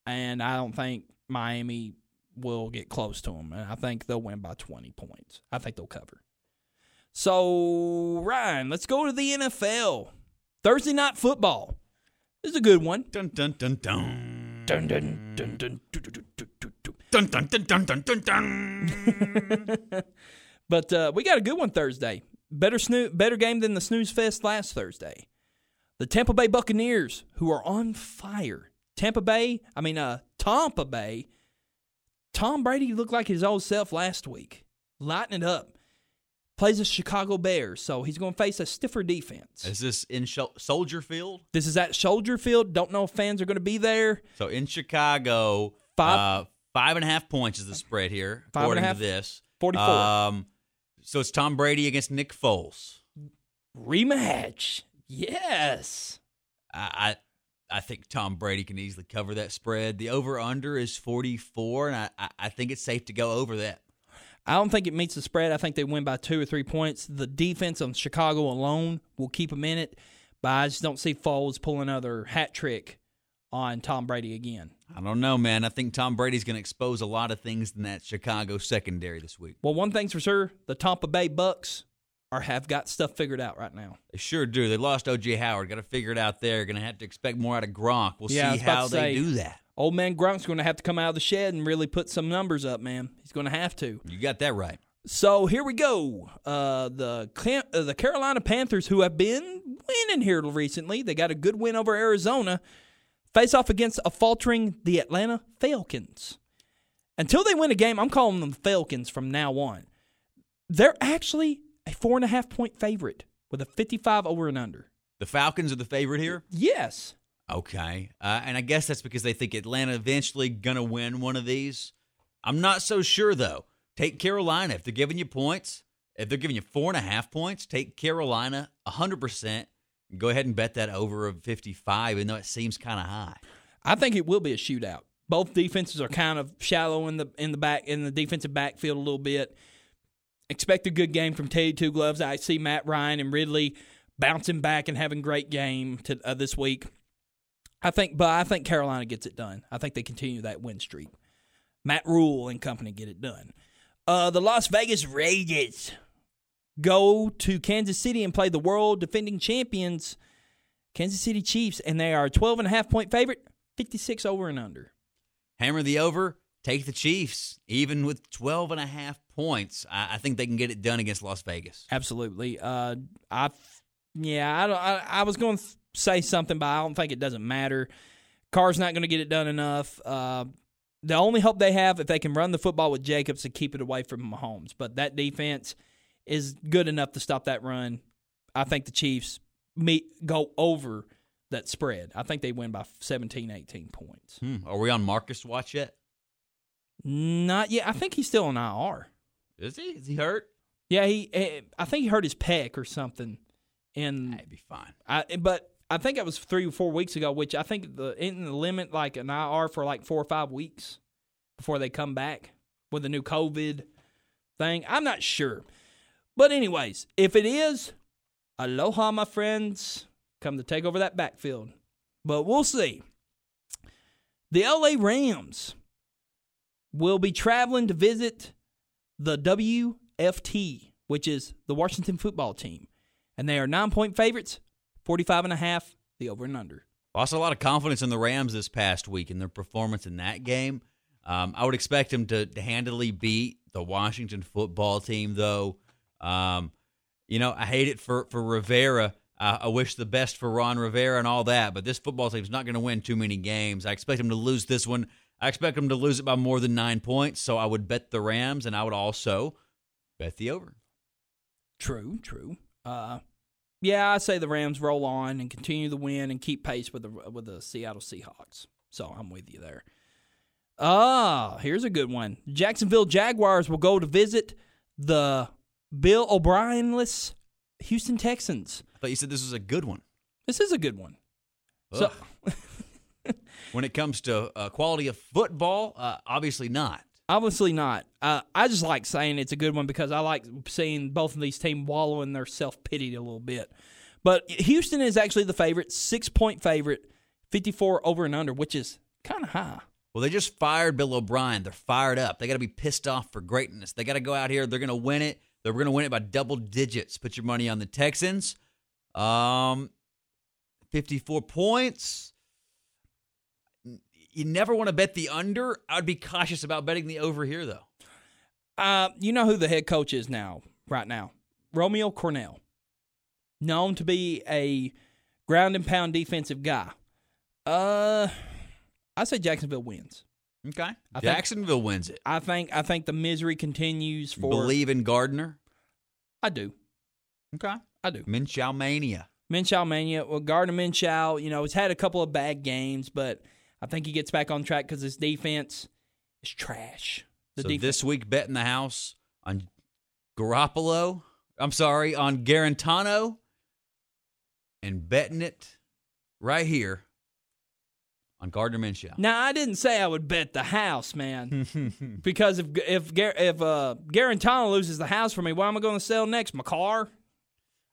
and I don't think Miami will get close to them. And I think they'll win by 20 points. I think they'll cover. So, Ryan, let's go to the NFL. Thursday night football. This is a good one. Dun dun dun dun. Dun dun dun dun. dun, dun, dun, dun. Dun dun dun dun dun dun dun. But uh, we got a good one Thursday. Better snoo- better game than the snooze fest last Thursday. The Tampa Bay Buccaneers, who are on fire. Tampa Bay, I mean uh, Tampa Bay. Tom Brady looked like his old self last week, lighting it up. Plays the Chicago Bears, so he's going to face a stiffer defense. Is this in Shol- Soldier Field? This is at Soldier Field. Don't know if fans are going to be there. So in Chicago, Five- uh, five and a half points is the spread here, Five and a according half? to this. 44. Um, so it's Tom Brady against Nick Foles. Rematch. Yes. I, I I think Tom Brady can easily cover that spread. The over under is 44, and I, I, I think it's safe to go over that. I don't think it meets the spread. I think they win by two or three points. The defense on Chicago alone will keep them in it, but I just don't see Foles pull another hat trick on Tom Brady again. I don't know, man. I think Tom Brady's going to expose a lot of things in that Chicago secondary this week. Well, one thing's for sure: the Tampa Bay Bucks are have got stuff figured out right now. They sure do. They lost O.J. Howard. Got to figure it out there. Going to have to expect more out of Gronk. We'll Yeah, see how they say- do that. Old man Gronk's going to have to come out of the shed and really put some numbers up, man. He's going to have to. You got that right. So here we go. Uh, the Cam- uh, the Carolina Panthers, who have been winning here recently, they got a good win over Arizona. Face off against a faltering the Atlanta Falcons. Until they win a game, I'm calling them Falcons from now on. They're actually a four and a half point favorite with a 55 over and under. The Falcons are the favorite here. Yes. Okay. Uh, and I guess that's because they think Atlanta eventually going to win one of these. I'm not so sure, though. Take Carolina. If they're giving you points, if they're giving you four and a half points, take Carolina 100%. Go ahead and bet that over of 55, even though it seems kind of high. I think it will be a shootout. Both defenses are kind of shallow in the in the back in the defensive backfield a little bit. Expect a good game from Teddy Two Gloves. I see Matt Ryan and Ridley bouncing back and having great game to, uh, this week. I think, but I think Carolina gets it done. I think they continue that win streak. Matt Rhule and company get it done. Uh, the Las Vegas Raiders go to Kansas City and play the world defending champions, Kansas City Chiefs, and they are a 12 and a half point favorite, 56 over and under. Hammer the over, take the Chiefs. Even with 12 and a half points, I, I think they can get it done against Las Vegas. Absolutely. Uh, I, yeah, I, don't, I, I was going to say something, but I don't think it doesn't matter. Carr's not going to get it done enough. Uh, the only hope they have if they can run the football with Jacobs to keep it away from Mahomes, but that defense is good enough to stop that run. I think the Chiefs meet go over that spread. I think they win by 17, 18 points. Hmm. Are we on Marcus watch yet? Not yet. I think he's still on IR. Is he? Is he hurt? Yeah, he. eh, I think he hurt his pec or something. And He'd be fine. I, but I think it was three or four weeks ago, which I think the in the limit like an IR for like four or five weeks before they come back with the new COVID thing. I'm not sure, But anyways, if it is, aloha, my friends. Come to take over that backfield. But we'll see. The LA Rams will be traveling to visit the WFT, which is the Washington football team. And they are nine point favorites, 45 and a half, the over and under. Lost a lot of confidence in the Rams this past week in their performance in that game. Um, I would expect them to, to handily beat the Washington football team, though. Um, you know, I hate it for, for Rivera. I wish the best for Ron Rivera and all that, but this football team's not going to win too many games. I expect them to lose this one. I expect them to lose it by more than nine points, so I would bet the Rams, and I would also bet the over. True, true. Uh, yeah, I say the Rams roll on and continue to win and keep pace with the with the Seattle Seahawks. So I'm with you there. Ah, here's a good one. Jacksonville Jaguars will go to visit the Bill O'Brienless Houston Texans. I thought you said this was a good one. This is a good one. So When it comes to uh, quality of football, uh, obviously not. obviously not. Uh, I just like saying it's a good one because I like seeing both of these teams wallow in their self pity a little bit. But Houston is actually the favorite, six point favorite, 54 over and under, which is kind of high. Well, they just fired Bill O'Brien. They're fired up. They got to be pissed off for greatness. They got to go out here. They're going to win it. They're going to win it by double digits. Put your money on the Texans. Um, 54 points. You never want to bet the under. I'd be cautious about betting the over here, though. Uh, you know who the head coach is now, right now? Romeo Crennel. Known to be a ground and pound defensive guy. Uh, I say Jacksonville wins. Okay. I think- Jacksonville wins it. I think I think the misery continues for. Believe in Gardner. I do. Okay. I do. Minshew mania. Mania. Well, Gardner Minshew, you know, he's had a couple of bad games, but I think he gets back on track because his defense is trash. The so defense. this week, betting the house on Garoppolo. I'm sorry, on Guarantano, and betting it right here on Gardner Minshew. now, I didn't say I would bet the house, man, because if if if uh, Guarantano loses the house for me, why am I going to sell next? My car?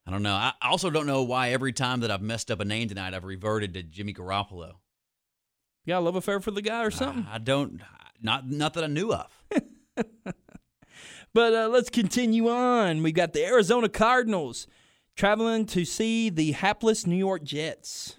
I don't know. I I also don't know why every time that I've messed up a name tonight, I've reverted to Jimmy Garoppolo. You got a love affair for the guy or something? I don't. Not not that I knew of. But uh, let's continue on. We've got the Arizona Cardinals traveling to see the hapless New York Jets.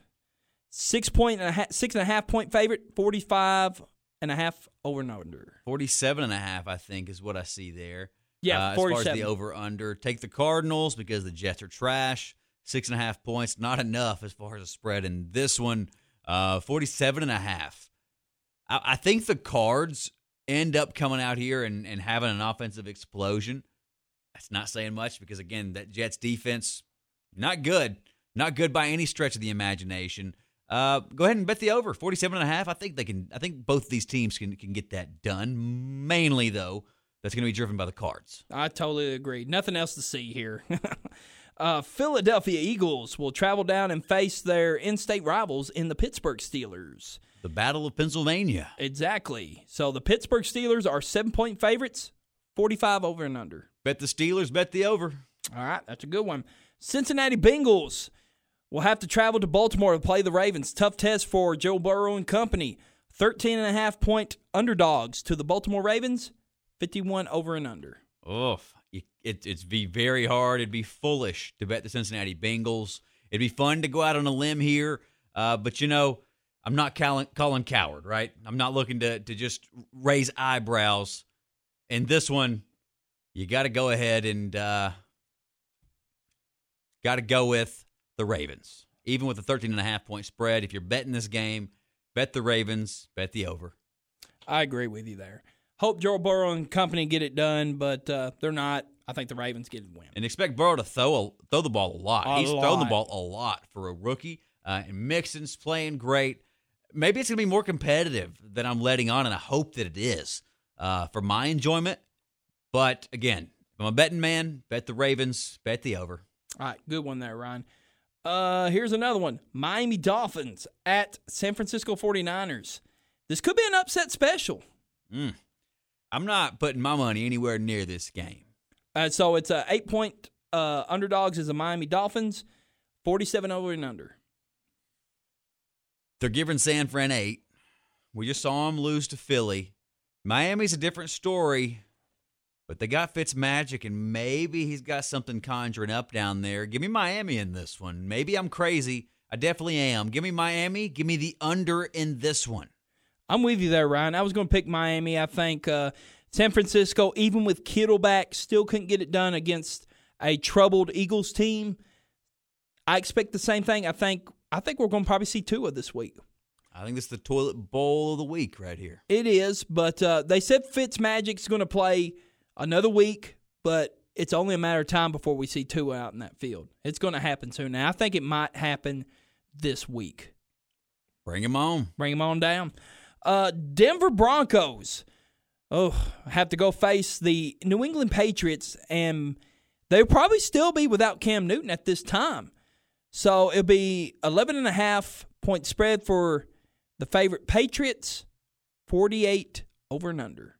Six point and a half, six and a half point favorite, 45 and a half over and under. 47 and a half, I think, is what I see there. Yeah, uh, as far as the over under. Take the Cardinals because the Jets are trash. Six and a half points, not enough as far as a spread in this one. Uh, 47 and a half. I, I think the Cards end up coming out here and, and having an offensive explosion. That's not saying much because, again, that Jets defense, not good. Not good by any stretch of the imagination. Uh, go ahead and bet the over 47 and a half. I think they can. I think both these teams can can get that done. Mainly though, that's going to be driven by the cards. I totally agree. Nothing else to see here. uh, Philadelphia Eagles will travel down and face their in state rivals in the Pittsburgh Steelers. The Battle of Pennsylvania. Exactly. So the Pittsburgh Steelers are seven point favorites, 45 over and under. Bet the Steelers. Bet the over. All right, that's a good one. Cincinnati Bengals will have to travel to Baltimore to play the Ravens. Tough test for Joe Burrow and company. 13 and a half point underdogs to the Baltimore Ravens, 51 over and under. Oof. It, it's be very hard. It'd be foolish to bet the Cincinnati Bengals. It'd be fun to go out on a limb here, uh, but you know, I'm not Colin, Colin Cowherd, right? I'm not looking to to just raise eyebrows. And this one, you got to go ahead and uh, got to go with the Ravens, even with a 13 and a half point spread. If you're betting this game, bet the Ravens, bet the over. I agree with you there. Hope Joe Burrow and company get it done, but uh, they're not. I think the Ravens get it win. and expect Burrow to throw a, throw the ball a lot. A He's thrown the ball a lot for a rookie. Uh, and Mixon's playing great. Maybe it's going to be more competitive than I'm letting on, and I hope that it is uh, for my enjoyment. But again, if I'm a betting man, bet the Ravens, bet the over. All right, good one there, Ryan. Uh, here's another one Miami Dolphins at San Francisco 49ers. This could be an upset special. I'm not putting my money anywhere near this game. Uh, so it's a eight point uh, underdogs is the Miami Dolphins, forty seven over and under. They're giving San Fran eight. We just saw them lose to Philly. Miami's a different story, but they got Fitz magic, and maybe he's got something conjuring up down there. Give me Miami in this one. Maybe I'm crazy. I definitely am. Give me Miami. Give me the under in this one. I'm with you there, Ryan. I was going to pick Miami. I think uh, San Francisco, even with Kittle back, still couldn't get it done against a troubled Eagles team. I expect the same thing. I think I think we're going to probably see Tua this week. I think this is the toilet bowl of the week right here. It is, but uh, they said Fitzmagic's going to play another week, but it's only a matter of time before we see Tua out in that field. It's going to happen soon. Now, I think it might happen this week. Bring him on. Bring him on down. Uh, Denver Broncos. Oh, have to go face the New England Patriots, and they'll probably still be without Cam Newton at this time. So it'll be 11 and a half point spread for the favorite Patriots, 48 over and under.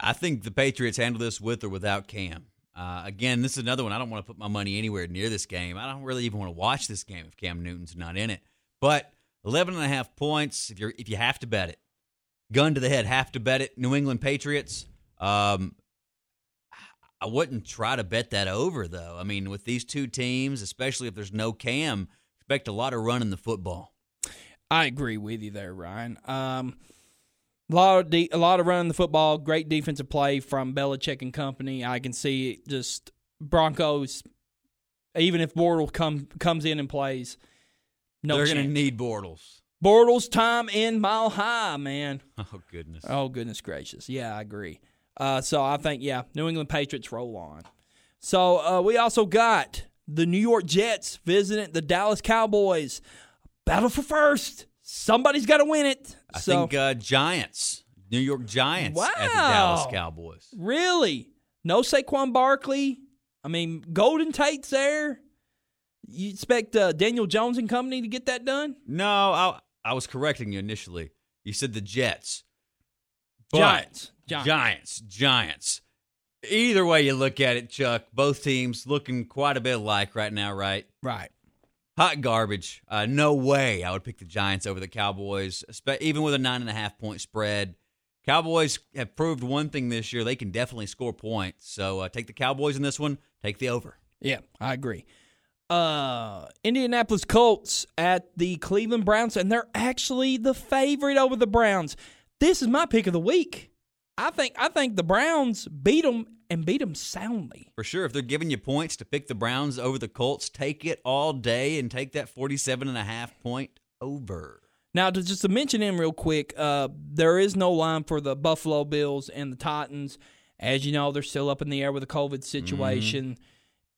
I think the Patriots handle this with or without Cam. Uh, again, this is another one. I don't want to put my money anywhere near this game. I don't really even want to watch this game if Cam Newton's not in it. But 11 and a half points, if, you're, if you have to bet it, gun to the head, have to bet it. New England Patriots. Um, I wouldn't try to bet that over, though. I mean, with these two teams, especially if there's no Cam, expect a lot of running the football. I agree with you there, Ryan. Um, a lot of de- a lot of running the football, great defensive play from Belichick and company. I can see just Broncos. Even if Bortles come comes in and plays, no They're going to need Bortles. Bortles time in mile high, man. Oh goodness. Oh goodness gracious, yeah, I agree. Uh, so I think yeah, New England Patriots roll on. So uh, we also got the New York Jets visiting the Dallas Cowboys. Battle for first. Somebody's got to win it. I so think uh, Giants, New York Giants at the Wow. Dallas Cowboys. really, no Saquon Barkley. I mean, Golden Tate's there. You expect uh, Daniel Jones and company to get that done? No, I I was correcting you initially. You said the Jets. Giants. Giants. Giants. Giants. Either way you look at it, Chuck, both teams looking quite a bit alike right now, right? Right. Hot garbage. Uh, no way I would pick the Giants over the Cowboys, even with a nine and a half point spread. Cowboys have proved one thing this year: they can definitely score points. So uh, take the Cowboys in this one. Take the over. Yeah, I agree. Uh, Indianapolis Colts at the Cleveland Browns, and they're actually the favorite over the Browns. This is my pick of the week. I think I think the Browns beat them and beat them soundly. For sure, if they're giving you points to pick the Browns over the Colts, take it all day and take that 47 and a half point over. Now, to just to mention him real quick, uh, there is no line for the Buffalo Bills and the Titans. As you know, they're still up in the air with the COVID situation,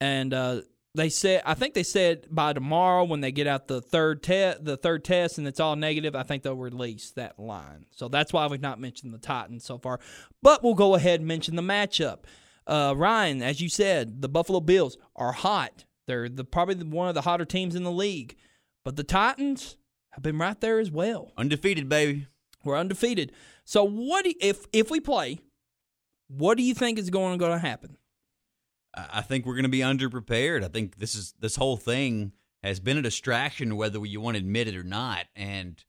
and uh, they said I think they said by tomorrow when they get out the third test, the third test, and it's all negative. I think they'll release that line. So that's why we've not mentioned the Titans so far. But we'll go ahead and mention the matchup. Uh, Ryan, as you said, the Buffalo Bills are hot. They're the probably the- one of the hotter teams in the league, but the Titans have been right there as well. Undefeated, baby. We're undefeated. So what do, if if we play? What do you think is going to happen? I think we're going to be underprepared. I think this is this whole thing has been a distraction, whether you want to admit it or not. And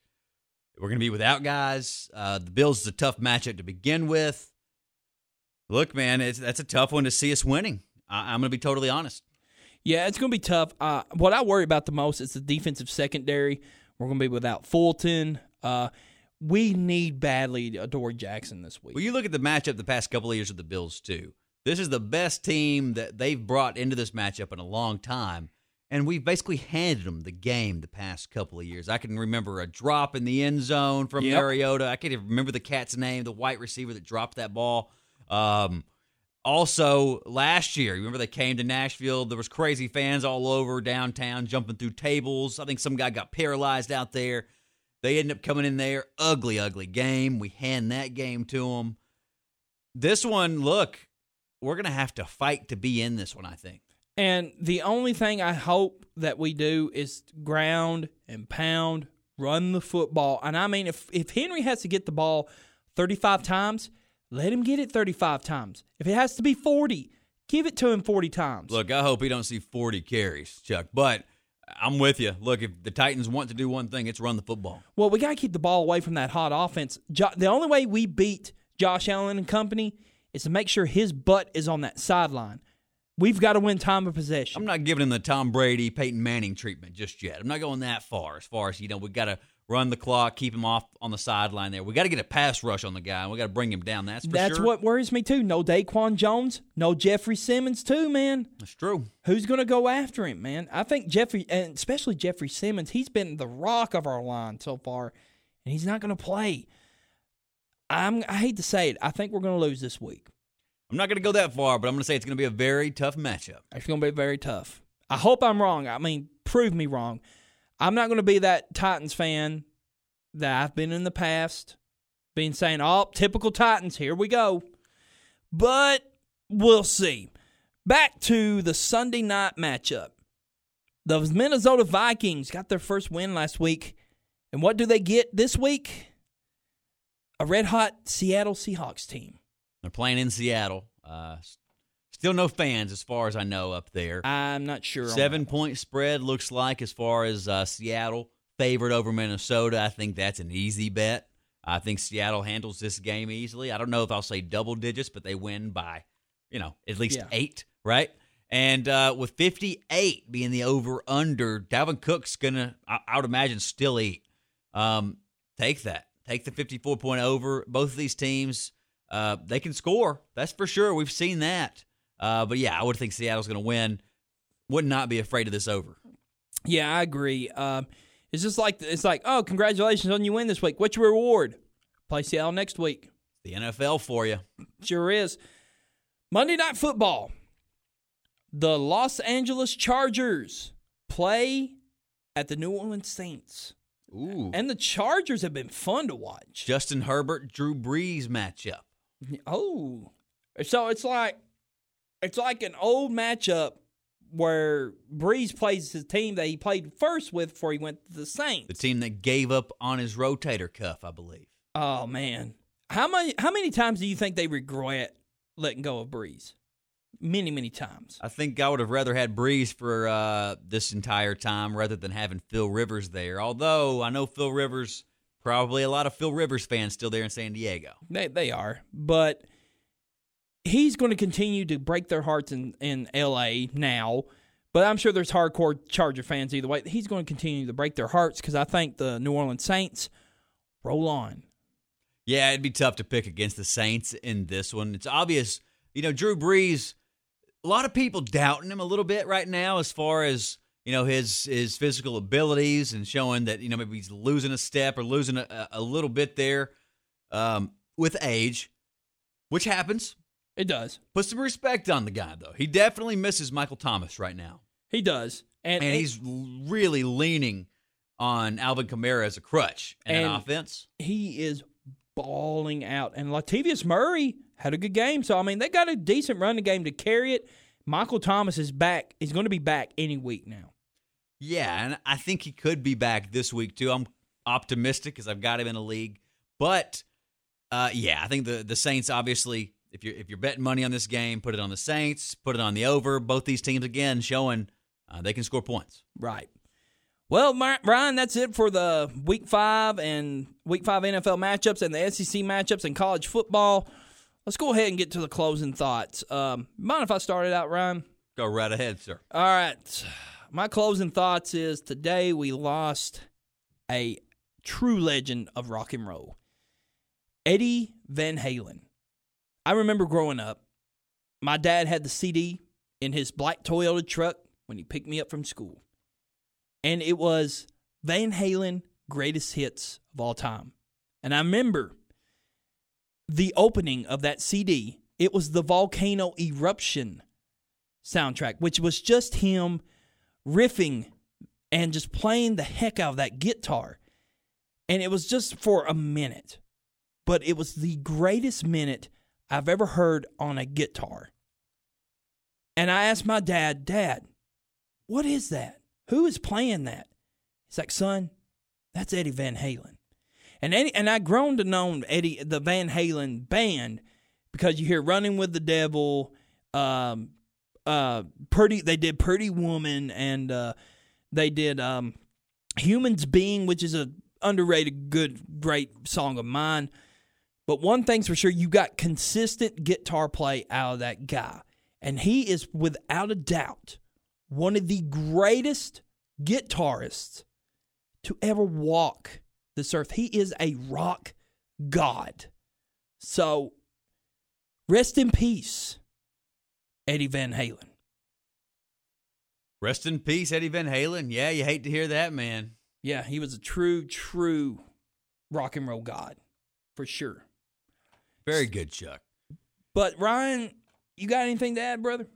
we're going to be without guys. Uh, the Bills is a tough matchup to begin with. Look, man, it's, that's a tough one to see us winning. I, I'm going to be totally honest. Yeah, it's going to be tough. Uh, what I worry about the most is the defensive secondary. We're going to be without Fulton. Uh, we need badly Adoree' Jackson this week. Well, you look at the matchup the past couple of years with the Bills too. This is the best team that they've brought into this matchup in a long time, and we've basically handed them the game the past couple of years. I can remember a drop in the end zone from Yep. Mariota. I can't even remember the cat's name, the white receiver that dropped that ball. Um, also, last year, remember they came to Nashville. There was crazy fans all over downtown, jumping through tables. I think some guy got paralyzed out there. They ended up coming in there, ugly, ugly game. We hand that game to them. This one, look, we're gonna have to fight to be in this one. I think. And the only thing I hope that we do is ground and pound, run the football. And I mean, if if Henry has to get the ball 35 times, let him get it 35 times. If it has to be 40, Give it to him 40 times. Look, I hope he don't see 40 carries, Chuck. But I'm with you. Look, if the Titans want to do one thing, it's run the football. Well, we got to keep the ball away from that hot offense. Jo- the only way we beat Josh Allen and company is to make sure his butt is on that sideline. We've got to win time of possession. I'm not giving him the Tom Brady, Peyton Manning treatment just yet. I'm not going that far. As far as you know, We've got to run the clock, keep him off on the sideline there. We got to get a pass rush on the guy. and We got to bring him down. That's for That's sure. what worries me too. No DaQuan Jones, no Jeffrey Simmons too, man. That's true. Who's going to go after him, man? I think Jeffrey, and especially Jeffrey Simmons, he's been the rock of our line so far, and he's not going to play. I'm, I hate to say it. I think we're going to lose this week. I'm not going to go that far, but I'm going to say it's going to be a very tough matchup. It's going to be very tough. I hope I'm wrong. I mean, prove me wrong. I'm not going to be that Titans fan that I've been in the past, being saying, oh, typical Titans, here we go. But we'll see. Back to the Sunday night matchup. Those Minnesota Vikings got their first win last week. And what do they get this week? A red hot Seattle Seahawks team. They're playing in Seattle. Uh, still no fans, as far as I know, up there. I'm not sure. Seven point spread looks like as far as uh, Seattle favored over Minnesota. I think that's an easy bet. I think Seattle handles this game easily. I don't know if I'll say double digits, but they win by, you know, at least Yeah. eight, right? And uh, with 58 being the over under, Dalvin Cook's going to, I would imagine, still eat. Um, take that. Take the 54 point over. Both of these teams, uh, they can score. That's for sure. We've seen that. Uh, but yeah, I would think Seattle's going to win. Would not be afraid of this over. Yeah, I agree. Um, it's just like it's like, oh, congratulations on you win this week. What's your reward? Play Seattle next week. The NFL for you. Sure is. Monday Night Football. The Los Angeles Chargers play at the New Orleans Saints, Ooh. and the Chargers have been fun to watch. Justin Herbert, Drew Brees matchup. Oh, so it's like it's like an old matchup where Brees plays his team that he played first with before he went to the Saints. The team that gave up on his rotator cuff, I believe. Oh man, how many how many times do you think they regret letting go of Brees? Many many times. I think I would have rather had Brees for uh, this entire time rather than having Phil Rivers there. Although I know Phil Rivers, probably a lot of Phil Rivers fans still there in San Diego. They they are, but he's going to continue to break their hearts in in L.A. now. But I'm sure there's hardcore Charger fans either way. He's going to continue to break their hearts because I think the New Orleans Saints roll on. Yeah, it'd be tough to pick against the Saints in this one. It's obvious, you know, Drew Brees. A lot of people doubting him a little bit right now, as far as you know his his physical abilities and showing that you know maybe he's losing a step or losing a, a little bit there um, with age, which happens. It does. Put some respect on the guy though. He definitely misses Michael Thomas right now, He does. And, and he's really leaning on Alvin Kamara as a crutch and, an offense. he is balling out. And Latavius Murray had a good game. So I mean, they got a decent running game to carry it. Michael Thomas is back. He's going to be back any week now. Yeah, and I think he could be back this week too. I'm optimistic because I've got him in a league. But uh, yeah, I think the the Saints obviously, if you're if you're betting money on this game, put it on the Saints, put it on the over. Both these teams again showing uh, they can score points. Right. Well, Ryan, that's it for the Week Five and Week Five NFL matchups and the SEC matchups and college football. Let's go ahead and get to the closing thoughts. Um, mind if I start it out, Ryan? Go right ahead, sir. All right. My closing thoughts is today we lost a true legend of rock and roll, Eddie Van Halen. I remember growing up, my dad had the CD in his black Toyota truck when he picked me up from school. And it was Van Halen greatest hits of all time. And I remember the opening of that CD. It was the volcano eruption soundtrack, which was just him riffing and just playing the heck out of that guitar. And it was just for a minute, but it was the greatest minute I've ever heard on a guitar. And I asked my dad, Dad, what is that? Who is playing that? He's like, Son, that's Eddie Van Halen. And Eddie, and I grown to know Eddie the Van Halen band because you hear "Running with the Devil," um, uh, pretty. They did Pretty Woman, and uh, they did um, Humans Being, which is a underrated, good, great song of mine. But one thing's for sure, you got consistent guitar play out of that guy, and he is without a doubt one of the greatest guitarists to ever walk this earth. He is a rock god. So, rest in peace, Eddie Van Halen. Rest in peace, Eddie Van Halen. Yeah, you hate to hear that, man. Yeah, he was a true, true rock and roll god for sure. Very good, Chuck. But Ryan, you got anything to add, brother?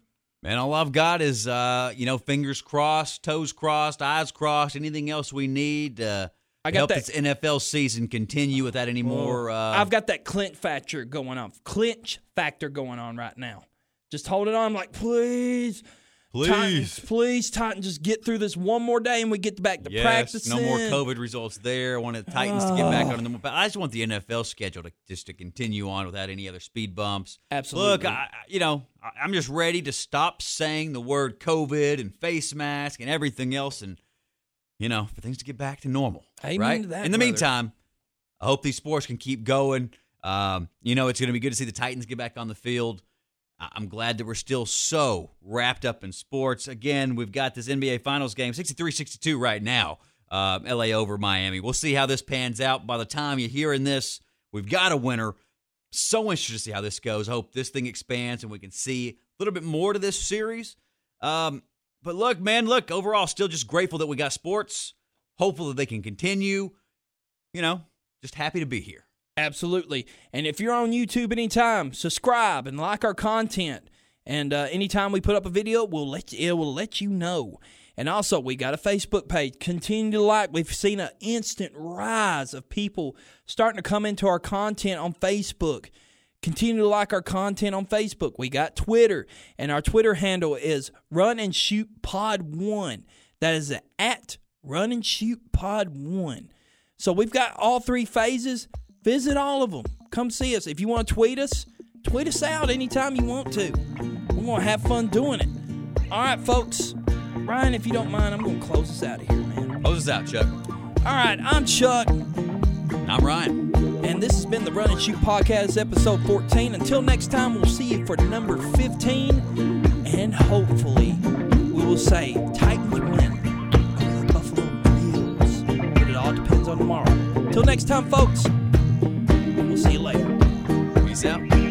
Man, all I've got is uh, you know, fingers crossed, toes crossed, eyes crossed. Anything else we need? Uh, I got help that- this NFL season continue without any more. Uh, I've got that clinch factor going on. Clinch factor going on right now. Just hold it on. I'm like, please. Titans, please, Titans, just get through this one more day and we get back to Yes, practicing. no more COVID results there. I want the Titans to get back on the. I just want the NFL schedule to just to continue on without any other speed bumps. Absolutely. Look, I, you know, I- I'm just ready to stop saying the word COVID and face mask and everything else, and you know, for things to get back to normal. Amen right. to that, In the brother. meantime, I hope these sports can keep going. Um, you know, it's going to be good to see the Titans get back on the field. I'm glad that we're still so wrapped up in sports. Again, we've got this NBA Finals game, 63 62 right now, uh, LA over Miami. We'll see how this pans out. By the time you're hearing this, we've got a winner. So interested to see how this goes. Hope this thing expands and we can see a little bit more to this series. Um, but look, man, look, overall, still just grateful that we got sports. Hopeful that they can continue. You know, just happy to be here. Absolutely. And if you're on YouTube anytime, subscribe and like our content. And uh, anytime we put up a video, we'll let you, it will let you know. And also, we got a Facebook page. Continue to like. We've seen an instant rise of people starting to come into our content on Facebook. Continue to like our content on Facebook. We got Twitter, and our Twitter handle is Run and Shoot Pod One. That is at Run and Shoot Pod One. So we've got all three phases. Visit all of them. Come see us. If you want to tweet us, tweet us out anytime you want to. We're going to have fun doing it. All right, folks. Ryan, if you don't mind, I'm going to close this out of here, man. Close us out, Chuck. All right, I'm Chuck, And I'm Ryan. and this has been the Run and Shoot Podcast, episode 14. Until next time, we'll see you for number 15, and hopefully, we will say Titans win over the Buffalo Bills. But it all depends on tomorrow. Till next time, folks, see you later. Peace out.